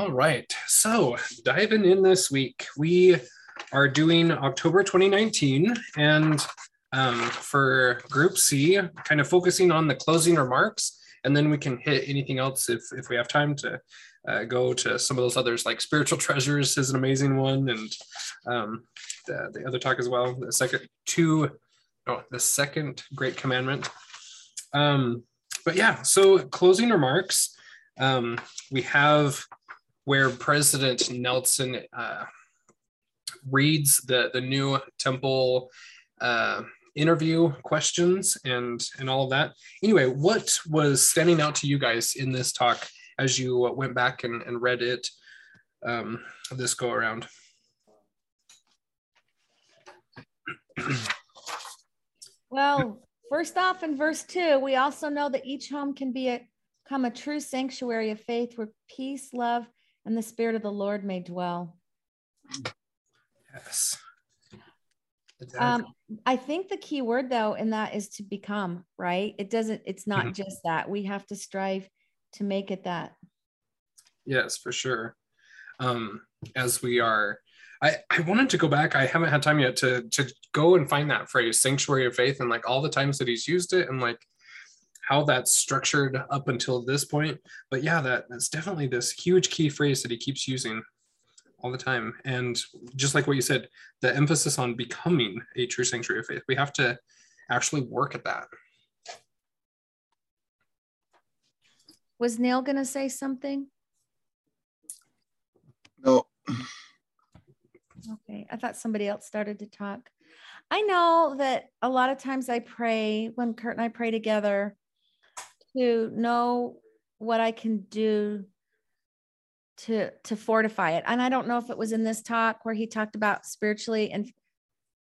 All right. So diving in this week, we are doing October 2019. And um, for Group C, kind of focusing on the closing remarks. And then we can hit anything else if, if we have time to uh, go to some of those others, like Spiritual Treasures is an amazing one. And um, the, the other talk as well. The second two, oh, the second Great Commandment. Um, but yeah, so closing remarks. Um, we have where President Nelson uh, reads the the new temple uh, interview questions and and all of that. Anyway, what was standing out to you guys in this talk as you went back and, and read it um, this go around? well, first off, in verse two, we also know that each home can be a, become a true sanctuary of faith where peace, love, and the Spirit of the Lord may dwell. Yes. Um, I think the key word though in that is to become, right? It doesn't, it's not mm-hmm. just that. We have to strive to make it that. Yes, for sure. Um, as we are, I, I wanted to go back. I haven't had time yet to to go and find that phrase, sanctuary of faith, and like all the times that he's used it and like how that's structured up until this point. But yeah, that that's definitely this huge key phrase that he keeps using all the time. And just like what you said, the emphasis on becoming a true sanctuary of faith, we have to actually work at that. Was Neil going to say something? No. Okay, I thought somebody else started to talk. I know that a lot of times I pray when Kurt and I pray together to know what I can do to to fortify it. And i don't know if it was in this talk where he talked about spiritually and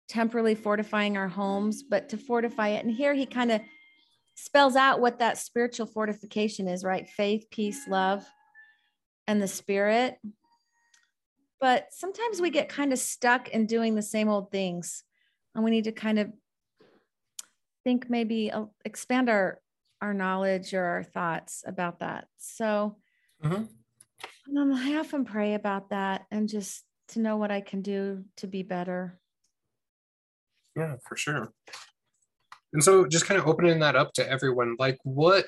temporally fortifying our homes but to fortify it. And here he kind of spells out what that spiritual fortification is right? Faith peace love and the spirit. But sometimes we get kind of stuck in doing the same old things and we need to kind of think maybe uh, expand our our knowledge or our thoughts about that so mm-hmm. Um, I often pray about that and just to know what I can do to be better. Yeah, for sure. And so just kind of opening that up to everyone, like what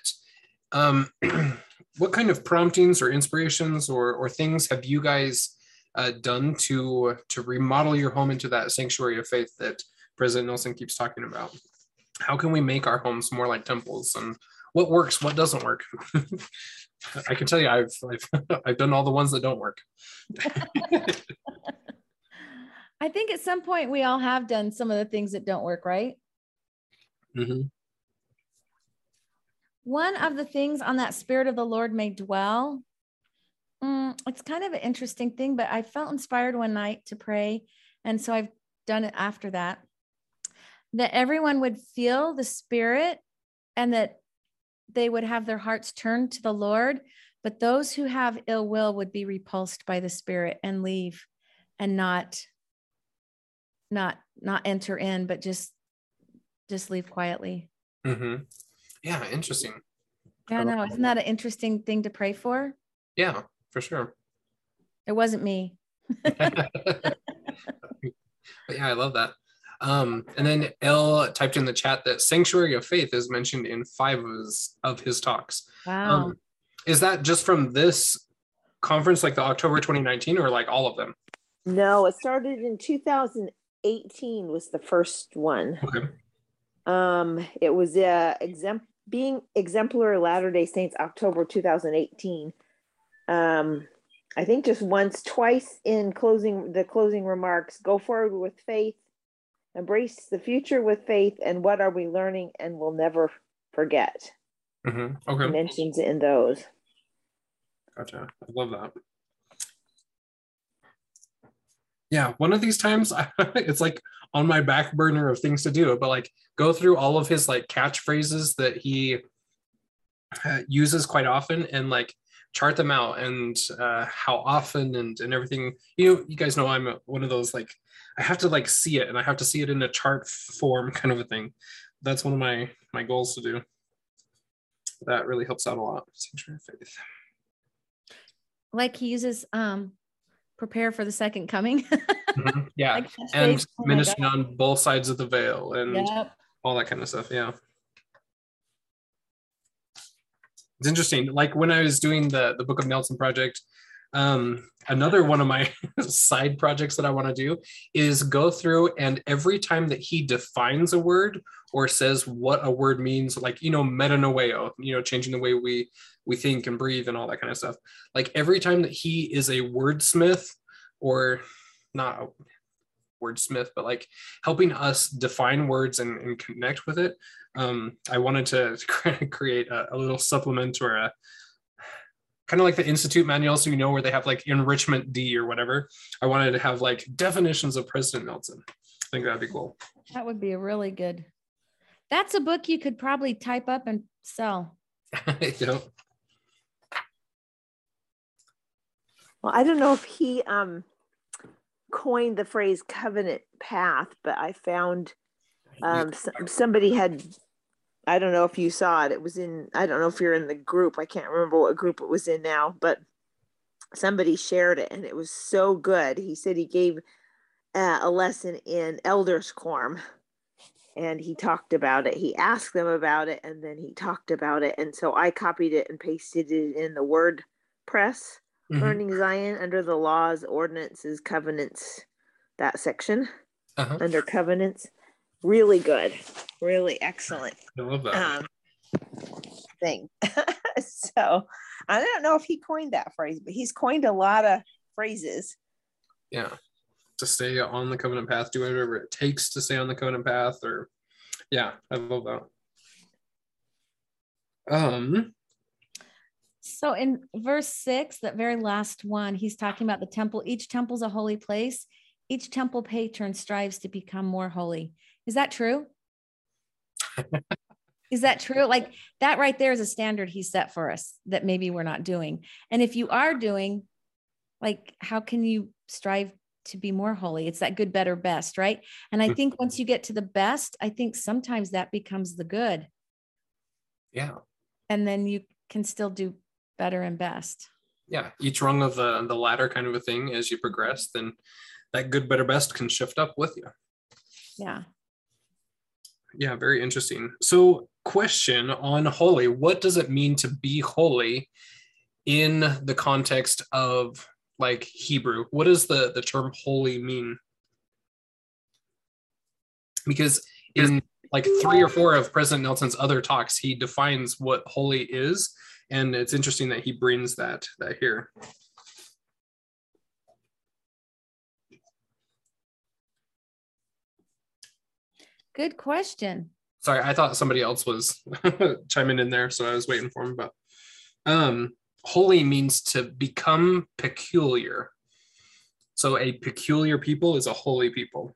um what kind of promptings or inspirations or or things have you guys uh, done to to remodel your home into that sanctuary of faith that President Nelson keeps talking about? How can we make our homes more like temples and what works, what doesn't work? I can tell you, I've I've, I've done all the ones that don't work. I think at some point we all have done some of the things that don't work, right? Mm-hmm. One of the things on that Spirit of the Lord may dwell. Mm, it's kind of an interesting thing, but I felt inspired one night to pray. And so I've done it after that. That everyone would feel the Spirit and that they would have their hearts turned to the Lord, but those who have ill will would be repulsed by the Spirit and leave and not not not enter in, but just just leave quietly. Mm-hmm. Yeah, interesting. Yeah, no, isn't that an interesting thing to pray for? Yeah, for sure. It wasn't me. but yeah, I love that. Um, and then L typed in the chat that Sanctuary of Faith is mentioned in five of his, of his talks. Wow. Um, is that just from this conference, like the October 2019, or like all of them? No, it started in 2018 was the first one. Okay. Um, it was uh, exempt being exemplary Latter Day Saints October 2018. Um, I think just once, twice in closing the closing remarks. Go forward with faith Embrace the future with faith, and what are we learning and we'll never forget? Mm-hmm. Okay. Mentions in those. Gotcha. I love that. Yeah, one of these times, it's like on my back burner of things to do, but like go through all of his like catchphrases that he uh, uses quite often and like chart them out and uh, how often and and everything. You know, you guys know I'm one of those like I have to like see it and I have to see it in a chart form kind of a thing. That's one of my my goals to do. That really helps out a lot. Sanctuary faith. like he uses um prepare for the second coming. mm-hmm. Yeah. Like and oh ministering on both sides of the veil and yep. all that kind of stuff. Yeah. It's interesting. Like when I was doing the the Book of Nelson project, um, another one of my side projects that I want to do is go through and every time that he defines a word or says what a word means, like you know, metanoeo, you know, changing the way we we think and breathe and all that kind of stuff. Like every time that he is a wordsmith or not wordsmith, but like helping us define words and, and connect with it. Um, I wanted to create a, a little supplement or a kind of like the institute manual so you know where they have like enrichment d or whatever i wanted to have like definitions of president nelson i think that'd be cool that would be a really good that's a book you could probably type up and sell yep. well i don't know if he um coined the phrase covenant path but i found um, somebody had I don't know if you saw it. It was in, I don't know if you're in the group. I can't remember what group it was in now, but somebody shared it and it was so good. He said he gave uh, a lesson in elders quorum and he talked about it. He asked them about it and then he talked about it. And so I copied it and pasted it in the word press, mm-hmm. learning Zion under the laws, ordinances, covenants, that section uh-huh. under covenants really good, really excellent. I love that. Um, thing. so I don't know if he coined that phrase, but he's coined a lot of phrases. Yeah. To stay on the covenant path, do whatever it takes to stay on the covenant path, or yeah, I love that. Um so in verse six, that very last one, he's talking about the temple. Each temple's a holy place. Each temple patron strives to become more holy. Is that true? is that true? Like that right there is a standard he set for us that maybe we're not doing. And if you are doing, like, how can you strive to be more holy? It's that good, better, best, right? And I mm. think once you get to the best, I think sometimes that becomes the good. Yeah. And then you can still do better and best. Yeah. Each rung of the the ladder kind of a thing as you progress, then that good, better, best can shift up with you. Yeah yeah, very interesting. So, question on holy what does it mean to be holy in the context of like Hebrew? What does the, the term holy mean? Because in like three or four of President Nelson's other talks, he defines what holy is. And it's interesting that he brings that that here. Good question. Sorry, I thought somebody else was chiming in there, so I was waiting for him. But um, holy means to become peculiar. So a peculiar people is a holy people.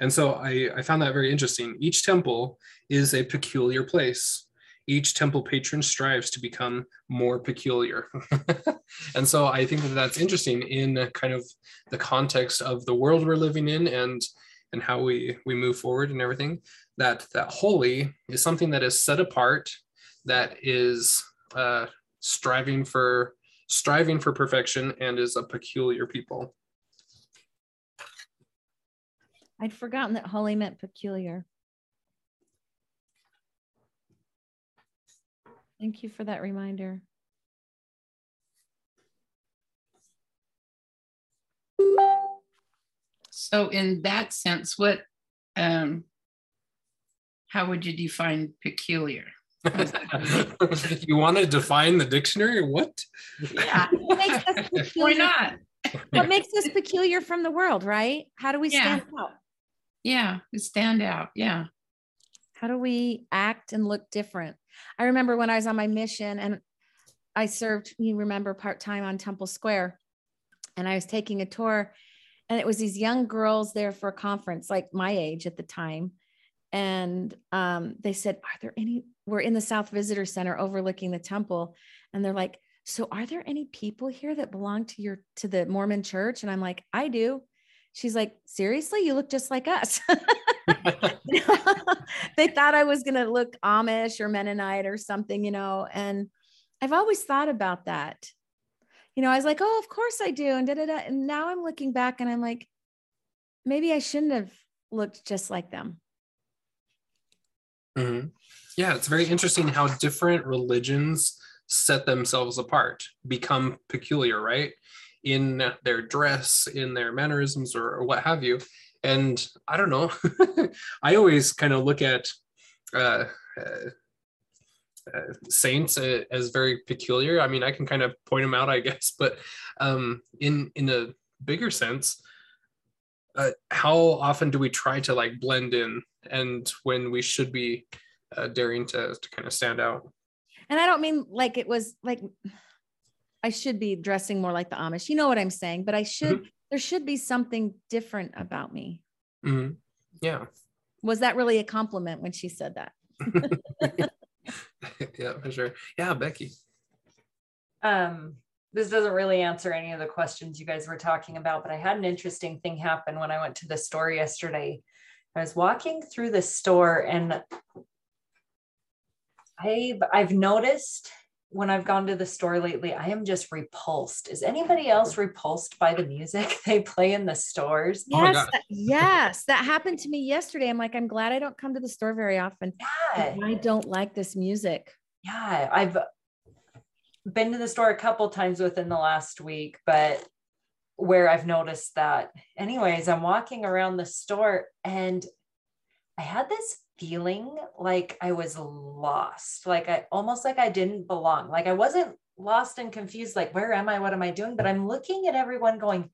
And so I, I found that very interesting. Each temple is a peculiar place. Each temple patron strives to become more peculiar. and so I think that that's interesting in kind of the context of the world we're living in and and how we we move forward and everything that that holy is something that is set apart that is uh, striving for striving for perfection and is a peculiar people i'd forgotten that holy meant peculiar thank you for that reminder So, in that sense, what, um, how would you define peculiar? you want to define the dictionary? What? Yeah. Why not? what makes us peculiar from the world, right? How do we yeah. stand out? Yeah, we stand out. Yeah. How do we act and look different? I remember when I was on my mission and I served, you remember, part time on Temple Square, and I was taking a tour and it was these young girls there for a conference like my age at the time. And um, they said are there any we're in the south visitor center overlooking the temple. And they're like so are there any people here that belong to your to the mormon church? And i'm like i do. She's like seriously? You look just like us they thought i was going to look amish or mennonite or something you know and i've always thought about that you know, I was like, oh, of course I do. And da da da. And now I'm looking back and I'm like, maybe I shouldn't have looked just like them. Mm-hmm. Yeah, it's very interesting how different religions set themselves apart, become peculiar, right? In their dress, in their mannerisms, or, or what have you. And I don't know, I always kind of look at uh, uh, uh, saints uh, as very peculiar. I mean, I can kind of point them out, I guess, but um, in in a bigger sense, uh, how often do we try to like blend in, and when we should be uh, daring to to kind of stand out? And I don't mean like it was like I should be dressing more like the Amish. You know what I'm saying? But I should. Mm-hmm. There should be something different about me. Mm-hmm. Yeah. Was that really a compliment when she said that? yeah, for sure. Yeah, Becky. Um, this doesn't really answer any of the questions you guys were talking about, but I had an interesting thing happen when I went to the store yesterday. I was walking through the store and I've I've noticed when I've gone to the store lately, I am just repulsed. Is anybody else repulsed by the music they play in the stores? Oh yes, oh that, yes, that happened to me yesterday. I'm like, I'm glad I don't come to the store very often. Yeah. I don't like this music. Yeah, I've been to the store a couple times within the last week, but where I've noticed that. Anyways, I'm walking around the store and I had this feeling like I was lost, like I almost like I didn't belong. Like I wasn't lost and confused, like, where am I? What am I doing? But I'm looking at everyone going,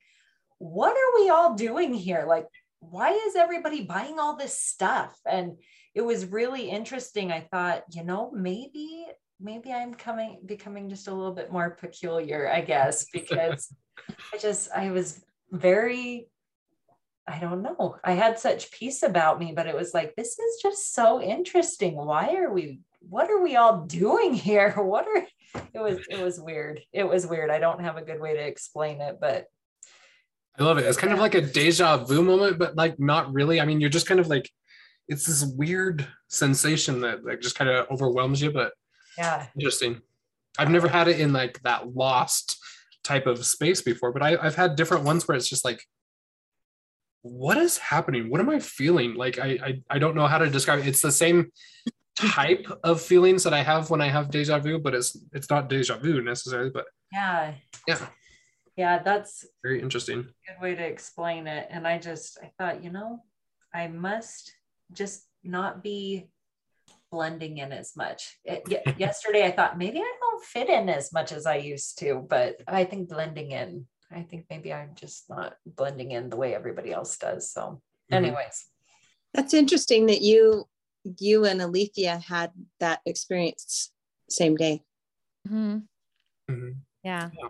what are we all doing here? Like, why is everybody buying all this stuff? And it was really interesting. I thought, you know, maybe, maybe I'm coming, becoming just a little bit more peculiar, I guess, because I just, I was very I don't know. I had such peace about me, but it was like, this is just so interesting. Why are we, what are we all doing here? What are, it was, it was weird. It was weird. I don't have a good way to explain it, but. I love it. It's kind of like a deja vu moment, but like not really. I mean, you're just kind of like, it's this weird sensation that like just kind of overwhelms you, but yeah, interesting. I've never had it in like that lost type of space before, but I, I've had different ones where it's just like, what is happening? What am I feeling? Like I, I I don't know how to describe it. It's the same type of feelings that I have when I have deja vu, but it's it's not deja vu necessarily, but yeah. Yeah. Yeah, that's very interesting. Good way to explain it. And I just I thought, you know, I must just not be blending in as much. It, yesterday I thought maybe I don't fit in as much as I used to, but I think blending in I think maybe I'm just not blending in the way everybody else does. So, mm-hmm. anyways, that's interesting that you you and Alethea had that experience same day. Mm-hmm. Mm-hmm. Yeah. yeah.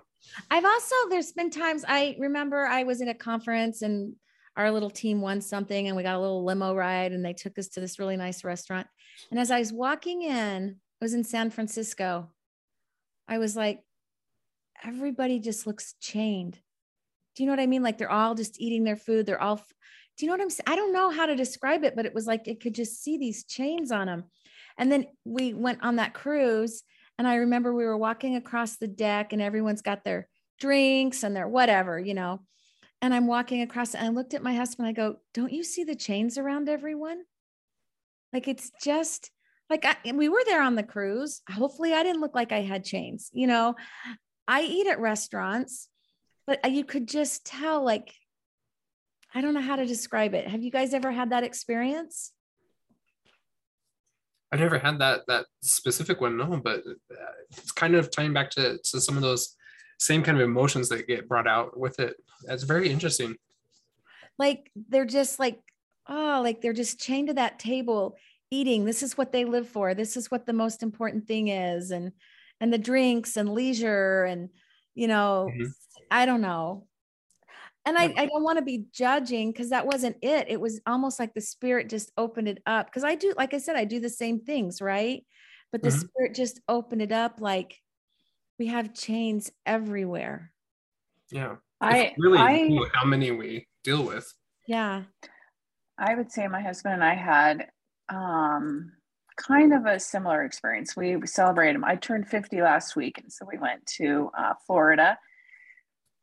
I've also there's been times I remember I was in a conference and our little team won something and we got a little limo ride and they took us to this really nice restaurant. And as I was walking in, I was in San Francisco. I was like, everybody just looks chained. Do you know what I mean? Like they're all just eating their food. They're all, do you know what I'm saying? I don't know how to describe it, but it was like it could just see these chains on them. And then we went on that cruise. And I remember we were walking across the deck and everyone's got their drinks and their whatever, you know. And I'm walking across and I looked at my husband. I go, Don't you see the chains around everyone? Like it's just like I, we were there on the cruise. Hopefully, I didn't look like I had chains, you know. I eat at restaurants, but you could just tell, like, I don't know how to describe it. Have you guys ever had that experience? I never had that that specific one, no, but uh, it's kind of tying back to, to some of those same kind of emotions that get brought out with it. That's very interesting. Like they're just like, oh, like they're just chained to that table eating. This is what they live for. This is what the most important thing is. And and the drinks and leisure and you know mm-hmm. i don't know. And I, I don't want to be judging because that wasn't it. It was almost like the spirit just opened it up. Because i do like i said i do the same things right? But the mm-hmm. spirit just opened it up like we have chains everywhere. Yeah. I really I, how many we deal with. Yeah. I would say my husband and i had um kind of a similar experience. We celebrated. I turned 50 last week, and so we went to uh, Florida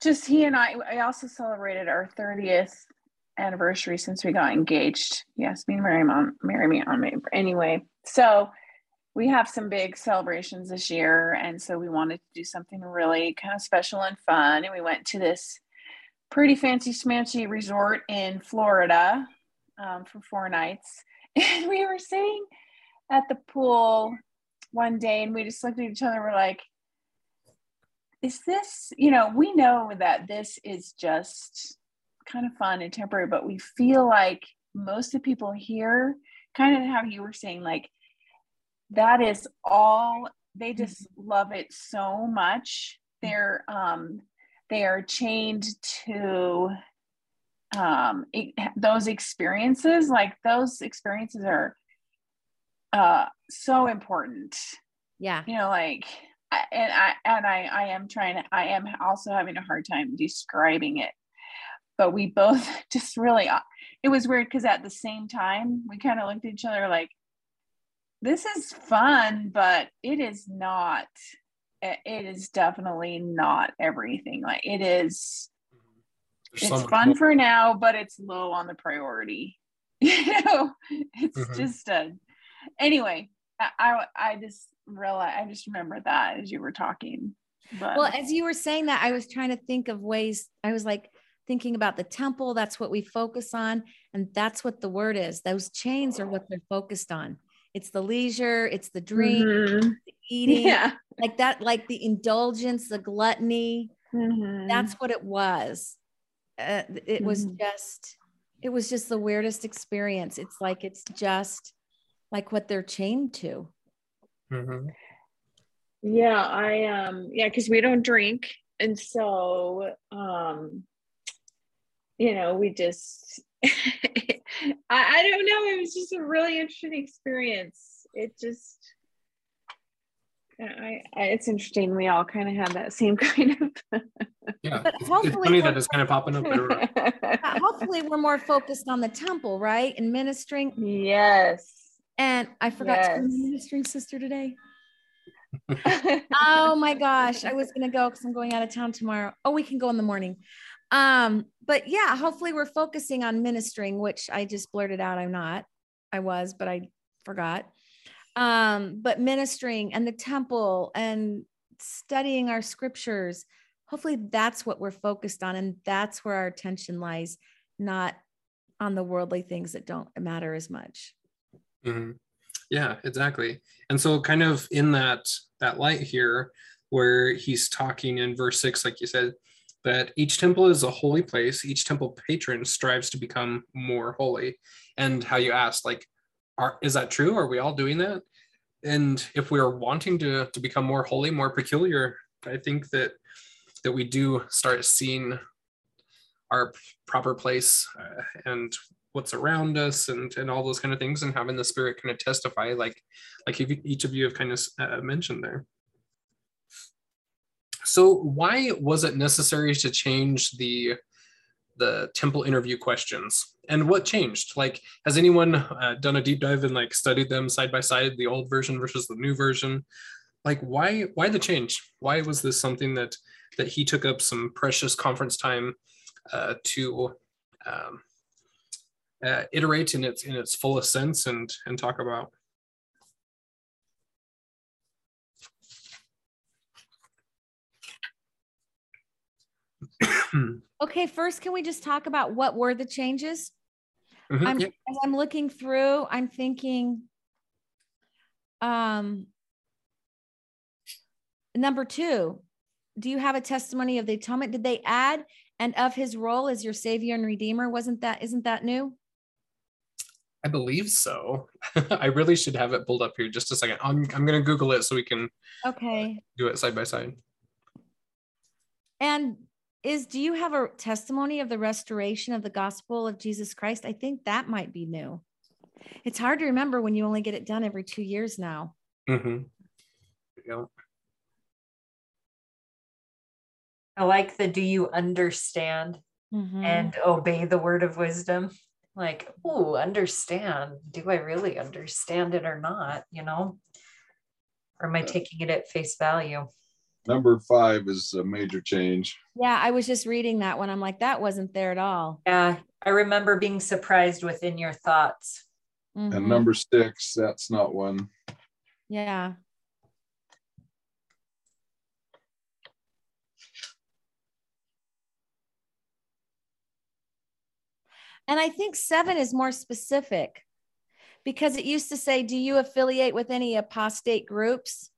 just he and I, I also celebrated our 30th anniversary since we got engaged. Yes, me and marry, mom, marry me on May. Anyway, so we have some big celebrations this year. And so we wanted to do something really kind of special and fun. And we went to this pretty fancy smancy resort in Florida um, for four nights. And we were sitting at the pool one day and we just looked at each other. We're like, is this, you know, we know that this is just kind of fun and temporary, but we feel like most of the people here, kind of how you were saying, like, that is all they just mm-hmm. love it so much. They're um they are chained to um it, those experiences like those experiences are uh so important. Yeah. You know like and i and i i am trying to i am also having a hard time describing it. But we both just really uh, it was weird because at the same time we kind of looked at each other like this is fun but it is not it is definitely not everything. Like it is There's it's fun more. for now but it's low on the priority. You know it's mm-hmm. just a anyway I, I just realized I just remember that as you were talking. But well, as you were saying that, I was trying to think of ways. I was like thinking about the temple. That's what we focus on, and that's what the word is. Those chains are what they're focused on. It's the leisure, it's the drink, mm-hmm. the eating, yeah. like that, like the indulgence, the gluttony. Mm-hmm. That's what it was. Uh, it mm-hmm. was just, it was just the weirdest experience. It's like it's just like what they're chained to. Mm-hmm. Yeah, I um yeah, because we don't drink. And so um you know, we just I, I don't know, it was just a really interesting experience. It just I, I, it's interesting. We all kind of have that same kind of. yeah, but hopefully it's funny that it's kind of popping up. hopefully, we're more focused on the temple, right, and ministering. Yes. And I forgot yes. to be ministering sister today. oh my gosh. I was gonna go because I'm going out of town tomorrow. Oh, we can go in the morning. Um, but yeah, hopefully we're focusing on ministering, which I just blurted out I'm not. I was, but I forgot. Um, but ministering and the temple and studying our scriptures. Hopefully that's what we're focused on, and that's where our attention lies, not on the worldly things that don't matter as much. Mm-hmm. Yeah, exactly. And so, kind of in that that light here, where he's talking in verse six, like you said, that each temple is a holy place. Each temple patron strives to become more holy. And how you asked, like, are is that true? Are we all doing that? And if we're wanting to to become more holy, more peculiar, I think that that we do start seeing our proper place uh, and what's around us and and all those kind of things and having the spirit kind of testify like like each of you have kind of uh, mentioned there. So why was it necessary to change the the temple interview questions? And what changed? Like has anyone uh, done a deep dive and like studied them side by side the old version versus the new version? Like why why the change? Why was this something that that he took up some precious conference time uh, to um, uh, iterate in its in its fullest sense and and talk about. okay, first, can we just talk about what were the changes? Mm-hmm, I'm, yeah. As I'm looking through, I'm thinking, um, number two, do you have a testimony of the atonement? Did they add and of his role as your savior and redeemer? Wasn't that, isn't that new? I believe so. I really should have it pulled up here just a second. I'm I'm gonna Google it so we can okay do it side by side. And is do you have a testimony of the restoration of the gospel of Jesus Christ? I think that might be new. It's hard to remember when you only get it done every two years now. Mm-hmm. Yeah. I like the do you understand mm-hmm. and obey the word of wisdom? Like, oh, understand. Do I really understand it or not? You know? Or am I taking it at face value? Number five is a major change. Yeah, I was just reading that one. I'm like, that wasn't there at all. Yeah, I remember being surprised within your thoughts. And Mhm. number six, that's not one. Yeah. And I think seven is more specific because it used to say, Do you affiliate with any apostate groups?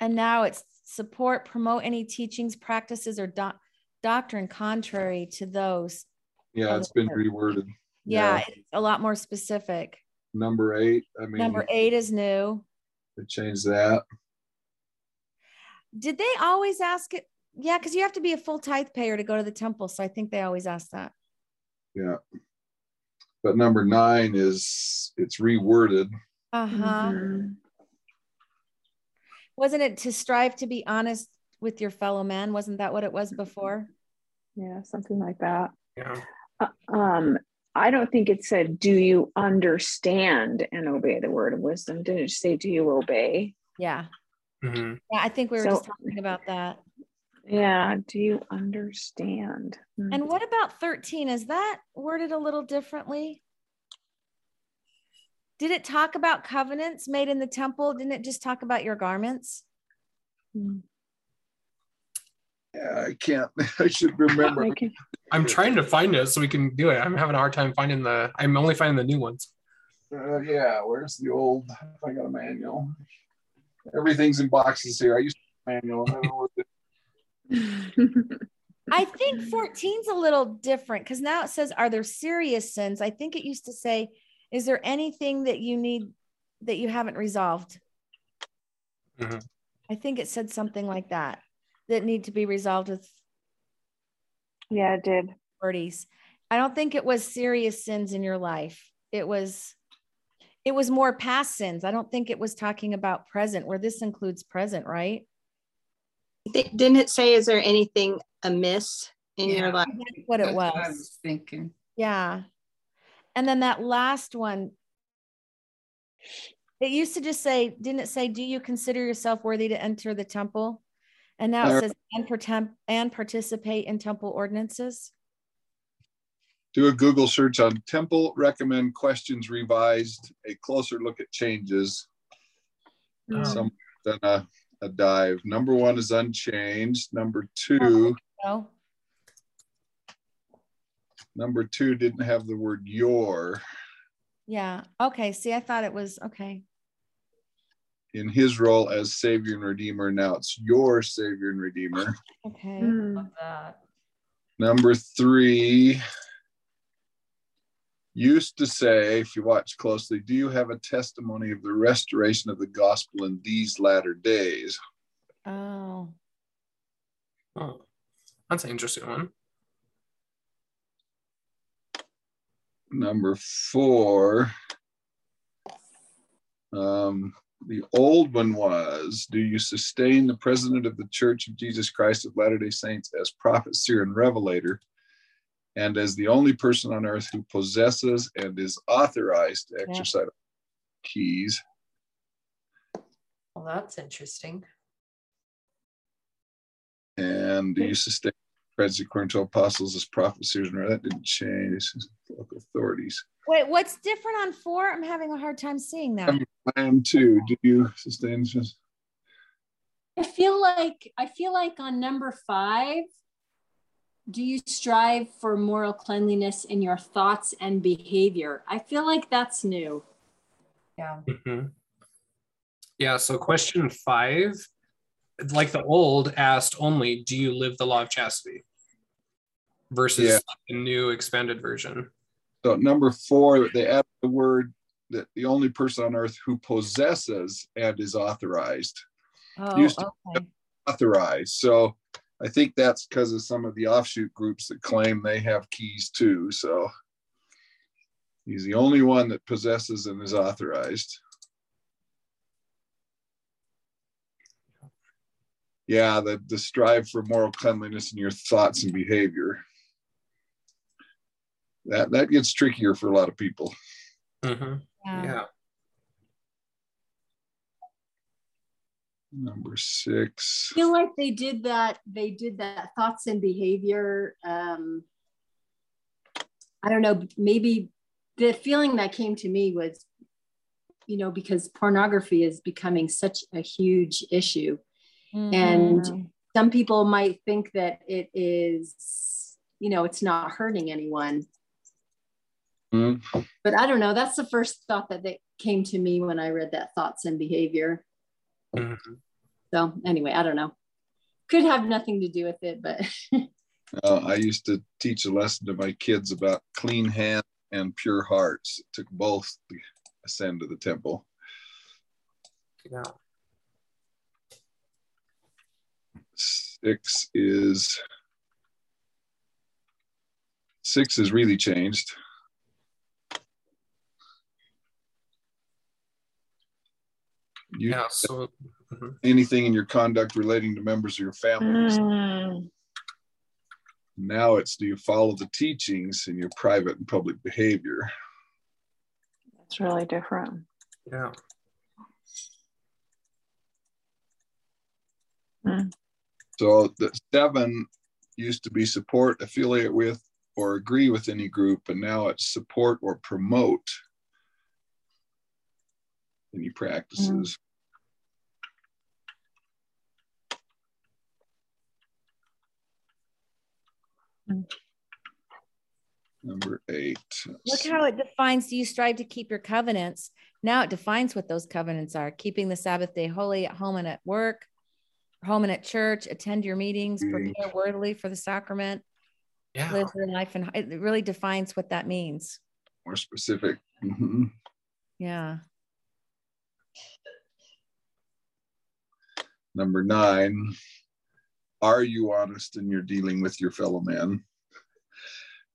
And now it's support, promote any teachings, practices, or doc- doctrine contrary to those. Yeah, it's been reworded. Yeah, it's a lot more specific. Number eight, I mean, Number eight is new. they changed that. Did they always ask it? Yeah, because you have to be a full tithe payer to go to the temple. So I think they always ask that. Yeah. But number nine is, it's reworded. Uh huh. Mhm. Wasn't it to strive to be honest with your fellow man? Wasn't that what it was before? Yeah, something like that. Yeah. Uh, um, I don't think it said, "Do you understand and obey the word of wisdom?" Did it say, "Do you obey?" Yeah. Mhm. Yeah. I think we were So- just talking about that. Yeah. Do you understand? Hmm. And what about 13? Is that worded a little differently? Did it talk about covenants made in the temple? Didn't it just talk about your garments? Hmm. Yeah, I can't, I should remember. I can- I'm trying to find it so we can do it. I'm having a hard time finding the. I'm only finding the new ones. Uh, yeah, where's the old, I got a manual. Everything's in boxes here. I used to manual. I don't know what the- I think 14 is a little different because now it says, Are there serious sins? I think it used to say, Is there anything that you need that you haven't resolved? Mhm. I think it said something like that that need to be resolved with yeah, it did. birdies. I don't think it was serious sins in your life. It was it was more past sins. I don't think it was talking about present where this includes present, right? Di- Didn't it say, is there anything amiss in your life? What it That's was. what I was thinking. Yeah. And then that last one, it used to just say, didn't it say, do you consider yourself worthy to enter the temple? And now Uh, it says, and, partem- and participate in temple ordinances. Do a Google search on temple recommend questions revised, a closer look at changes. Um, Some done a, a dive. Number one is unchanged. Number two, oh, No, number two didn't have the word your yeah. Okay. See, I thought it was okay. in his role as Savior and Redeemer. Now it's your Savior and Redeemer. Okay. Hmm. Love that. Number three used to say, if you watch closely, do you have a testimony of the restoration of the gospel in these latter days? Oh, Oh, that's an interesting one. Number four, um, the old one was, do you sustain the president of the Church of Jesus Christ of Latter-day Saints as prophet, seer, and revelator, and as the only person on earth who possesses and is authorized to Yeah. exercise keys? Well, that's interesting. And do you sustain presence according to apostles as prophets, seers, and that didn't change. Local authorities. wait, what's different on four? I'm having a hard time seeing that. Um, I am too. Do you sustain? I feel like I feel like on number five, do you strive for moral cleanliness in your thoughts and behavior? I feel like that's new. Yeah. Mhm. Yeah. So question five, like the old asked only, do you live the law of chastity? Versus Yeah. the new expanded version. So number four, they add the word that the only person on earth who possesses and is authorized. Oh, used to- okay. Authorized. So I think that's because of some of the offshoot groups that claim they have keys too. So he's the only one that possesses and is authorized. Yeah, the, the strive for moral cleanliness in your thoughts and behavior. That that gets trickier for a lot of people. Mhm. Yeah. Yeah. Number six. I feel like they did that. They did that thoughts and behavior. Um, I don't know. Maybe the feeling that came to me was, you know, because pornography is becoming such a huge issue, mm-hmm. and some people might think that it is, you know, it's not hurting anyone. Mm-hmm. But I don't know. That's the first thought that they came to me when I read that thoughts and behavior. Mm-hmm. So anyway, I don't know. Could have nothing to do with it, but. uh, I used to teach a lesson to my kids about clean hands and pure hearts. It took both to ascend to the temple. Yeah. Six is six has really changed. You, yeah, so mm-hmm. anything in your conduct relating to members of your family. Mm. Now it's do you follow the teachings in your private and public behavior? That's really different. Yeah. Mm. So the seven used to be support, affiliate with, or agree with any group, and now it's support or promote any practices. Mm. Number eight. Look how it defines do you strive to keep your covenants? Now it defines what those covenants are keeping the Sabbath day holy at home and at work, home and at church, attend your meetings, mm. prepare worthily for the sacrament, yeah. live your life. And it really defines what that means. More specific. Mm-hmm. Yeah. Number nine, are you honest in your dealing with your fellow man?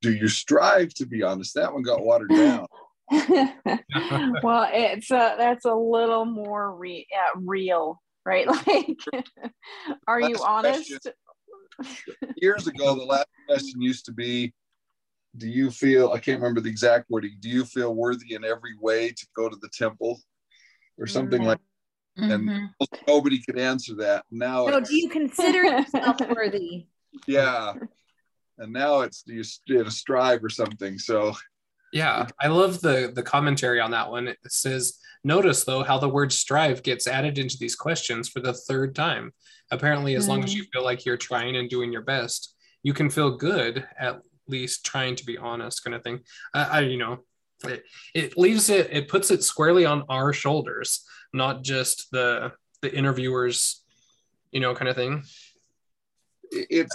Do you strive to be honest? That one got watered down. well, it's a, that's a little more re, uh, real, right? Like, are last you honest? Question, years ago, the last question used to be, do you feel, I can't remember the exact wording, do you feel worthy in every way to go to the temple or something mm-hmm. like and mm-hmm. nobody could answer that. Now, no, do you consider yourself worthy? Yeah, and now it's do you, do you strive or something? So, yeah, I love the the commentary on that one. It says, notice though how the word strive gets added into these questions for the third time. Apparently, as mm. long as mm. you feel like you're trying and doing your best, you can feel good at least trying to be honest, kind of thing. I, I you know, it, it leaves it, it puts it squarely on our shoulders not just the the interviewers, you know, kind of thing. It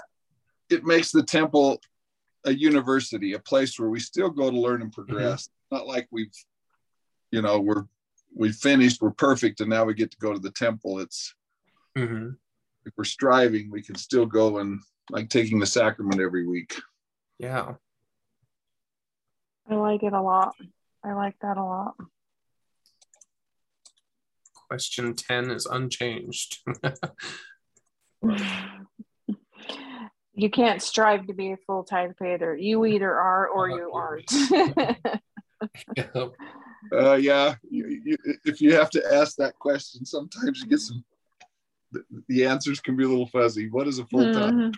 it makes the temple a university, a place where we still go to learn and progress. Mm-hmm. Not like we've, you know, we're we finished, we're perfect, and now we get to go to the temple. It's mm-hmm. if we're striving, we can still go and like taking the sacrament every week. Yeah. I like it a lot. I like that a lot. Question 10 is unchanged. you can't strive to be a full tithe payer. You either are or you aren't. yeah. Uh, yeah. You, you, if you have to ask that question, sometimes you get some, the, the answers can be a little fuzzy. What is a full tithe?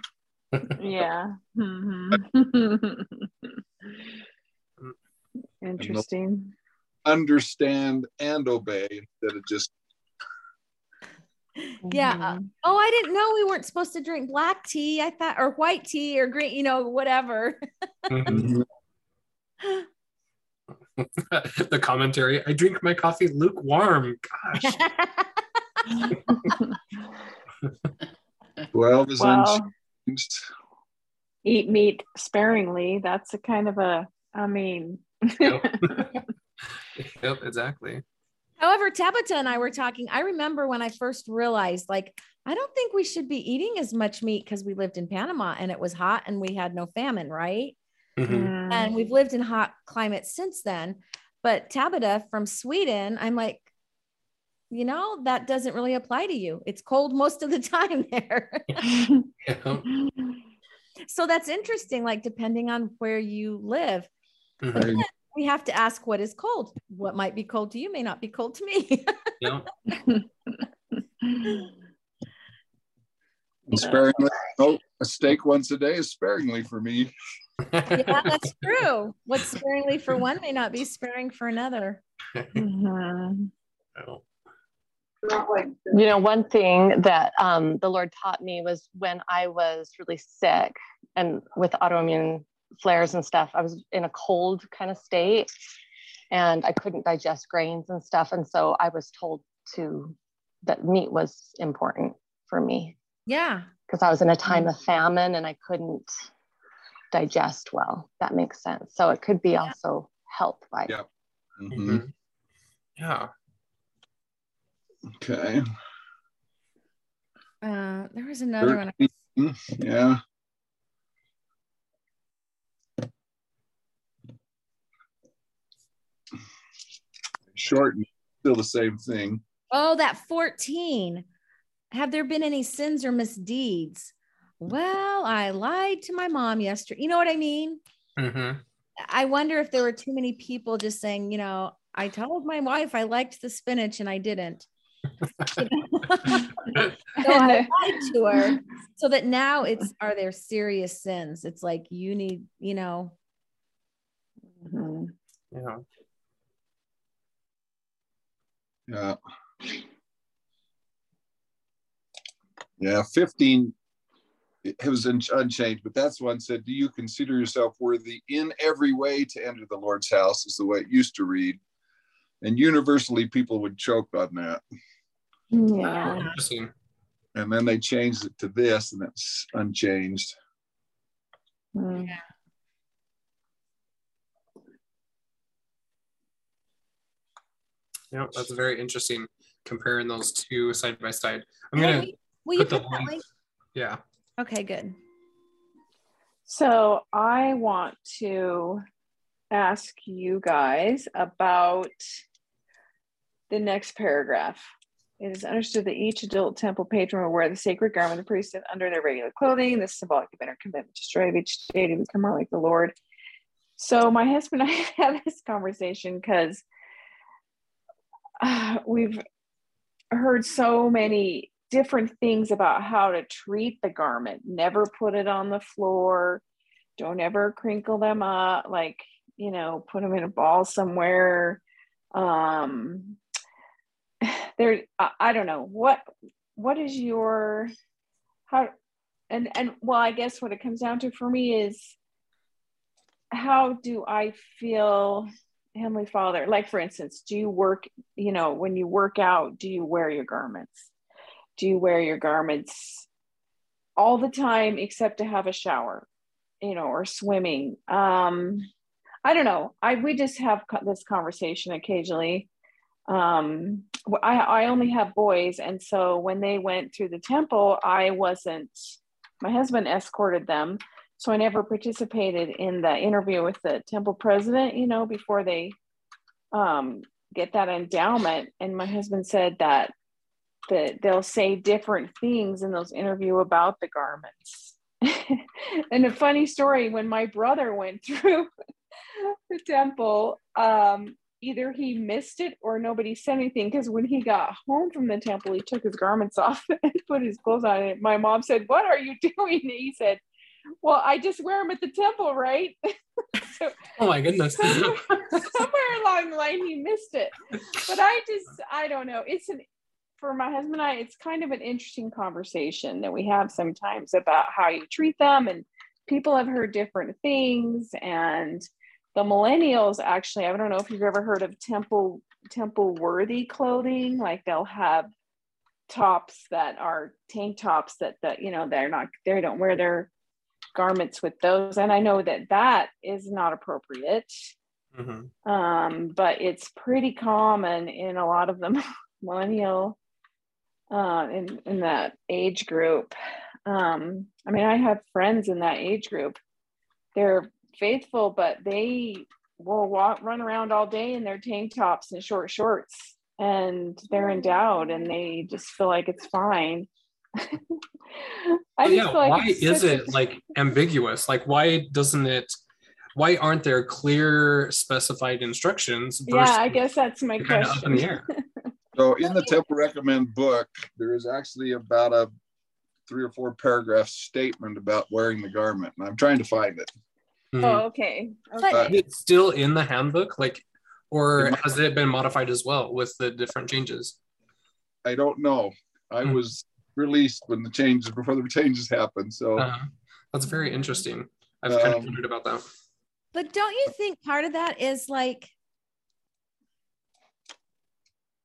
Mm-hmm. yeah. Mm-hmm. Interesting. Understand and obey instead of just yeah. Mm-hmm. Oh, I didn't know we weren't supposed to drink black tea. I thought, or white tea, or green, you know, whatever. Mm-hmm. the commentary I drink my coffee lukewarm. Gosh. 12 is well, unchanged. Eat meat sparingly. That's a kind of a, I mean. Yep. yep, exactly. However, Tabitha and I were talking. I remember when I first realized, like, I don't think we should be eating as much meat because we lived in Panama and it was hot and we had no famine, right? Mm-hmm. Mm. And we've lived in hot climates since then. But Tabitha from Sweden, I'm like, you know, that doesn't really apply to you. It's cold most of the time there. so that's interesting, like, depending on where you live. Mm-hmm we have to ask what is cold. What might be cold to you may not be cold to me. yeah. And sparingly, oh, a steak once a day is sparingly for me. yeah, that's true. What's sparingly for one may not be sparing for another. Mhm. Oh, You know, one thing that um, the Lord taught me was when I was really sick and with autoimmune flares and stuff, I was in a cold kind of state and I couldn't digest grains and stuff. And so I was told to that meat was important for me Yeah. because I was in a time of famine and I couldn't digest well. That makes sense. So it could be also health by Yeah. Mhm. mhm. Yeah. Okay. Uh, there was another one. Yeah. Short, and still the same thing. Oh, that 14. Have there been any sins or misdeeds? Well, I lied to my mom yesterday. You know what I mean? Mhm. I wonder if there were too many people just saying, you know, I told my wife I liked the spinach and I didn't. You know? so I lied to her so that now it's are there serious sins? It's like you need, you know, Mhm. Yeah. Yeah. Yeah, 15 it was un- unchanged, but that's one said, Do you consider yourself worthy in every way to enter the Lord's house? Is the way it used to read. And universally, people would choke on that. Yeah. Interesting. And then they changed it to this, and it's unchanged. Mm. Yeah, that's very interesting comparing those two side by side. I'm gonna will you put the put that link. link? Yeah. Okay, good. So I want to ask you guys about the next paragraph. It is understood that each adult temple patron will wear the sacred garment of priesthood under their regular clothing. This symbolic of inner commitment to strive each day to become more like the Lord. So my husband and I had this conversation because uh, we've heard so many different things about how to treat the garment. Never put it on the floor. Don't ever crinkle them up. Like you know, put them in a ball somewhere. Um, there, I, I don't know what what is your how and and well, I guess what it comes down to for me is how do I feel Heavenly Father, like for instance, do you work, you know, when you work out, do you wear your garments? Do you wear your garments all the time except to have a shower, you know, or swimming? Um, I don't know. I we just have this conversation occasionally. Um, I I only have boys, and so when they went through the temple, I wasn't. My husband escorted them, so I never participated in the interview with the temple president. You know, before they um, get that endowment. And my husband said that that they'll say different things in those interview about the garments. and a funny story when my brother went through the temple, um, either he missed it or nobody said anything because when he got home from the temple, he took his garments off and put his clothes on. And my mom said, What are you doing? And he said, Well, I just wear them at the temple, right? so Oh my goodness. somewhere along the line he missed it but i just i don't know it's an for my husband and i it's kind of an interesting conversation that we have sometimes about how you treat them and people have heard different things and the millennials actually i don't know if you've ever heard of temple temple worthy clothing like they'll have tops that are tank tops that that you know they're not they don't wear their garments with those and i know that that is not appropriate Mhm. um, but it's pretty common in a lot of the millennial uh, in in that age group. Um, I mean, I have friends in that age group. They're faithful, but they will walk, run around all day in their tank tops and short shorts, and they're endowed, and they just feel like it's fine. I just yeah, feel like why it's is such it like ambiguous? Like, why doesn't it? Why aren't there clear specified instructions? Yeah, I guess that's my kind of up in the question. air? So in the Temple Recommend book, there is actually about a three or four paragraph statement about wearing the garment, and I'm trying to find it. Mm-hmm. Oh, okay. okay. Uh, it's still in the handbook, like, or has it been modified as well with the different changes? I don't know. I mm-hmm. was released when the changes before the changes happen. so uh, that's very interesting. I've um, kind of um, wondered about that. But don't you think part of that is like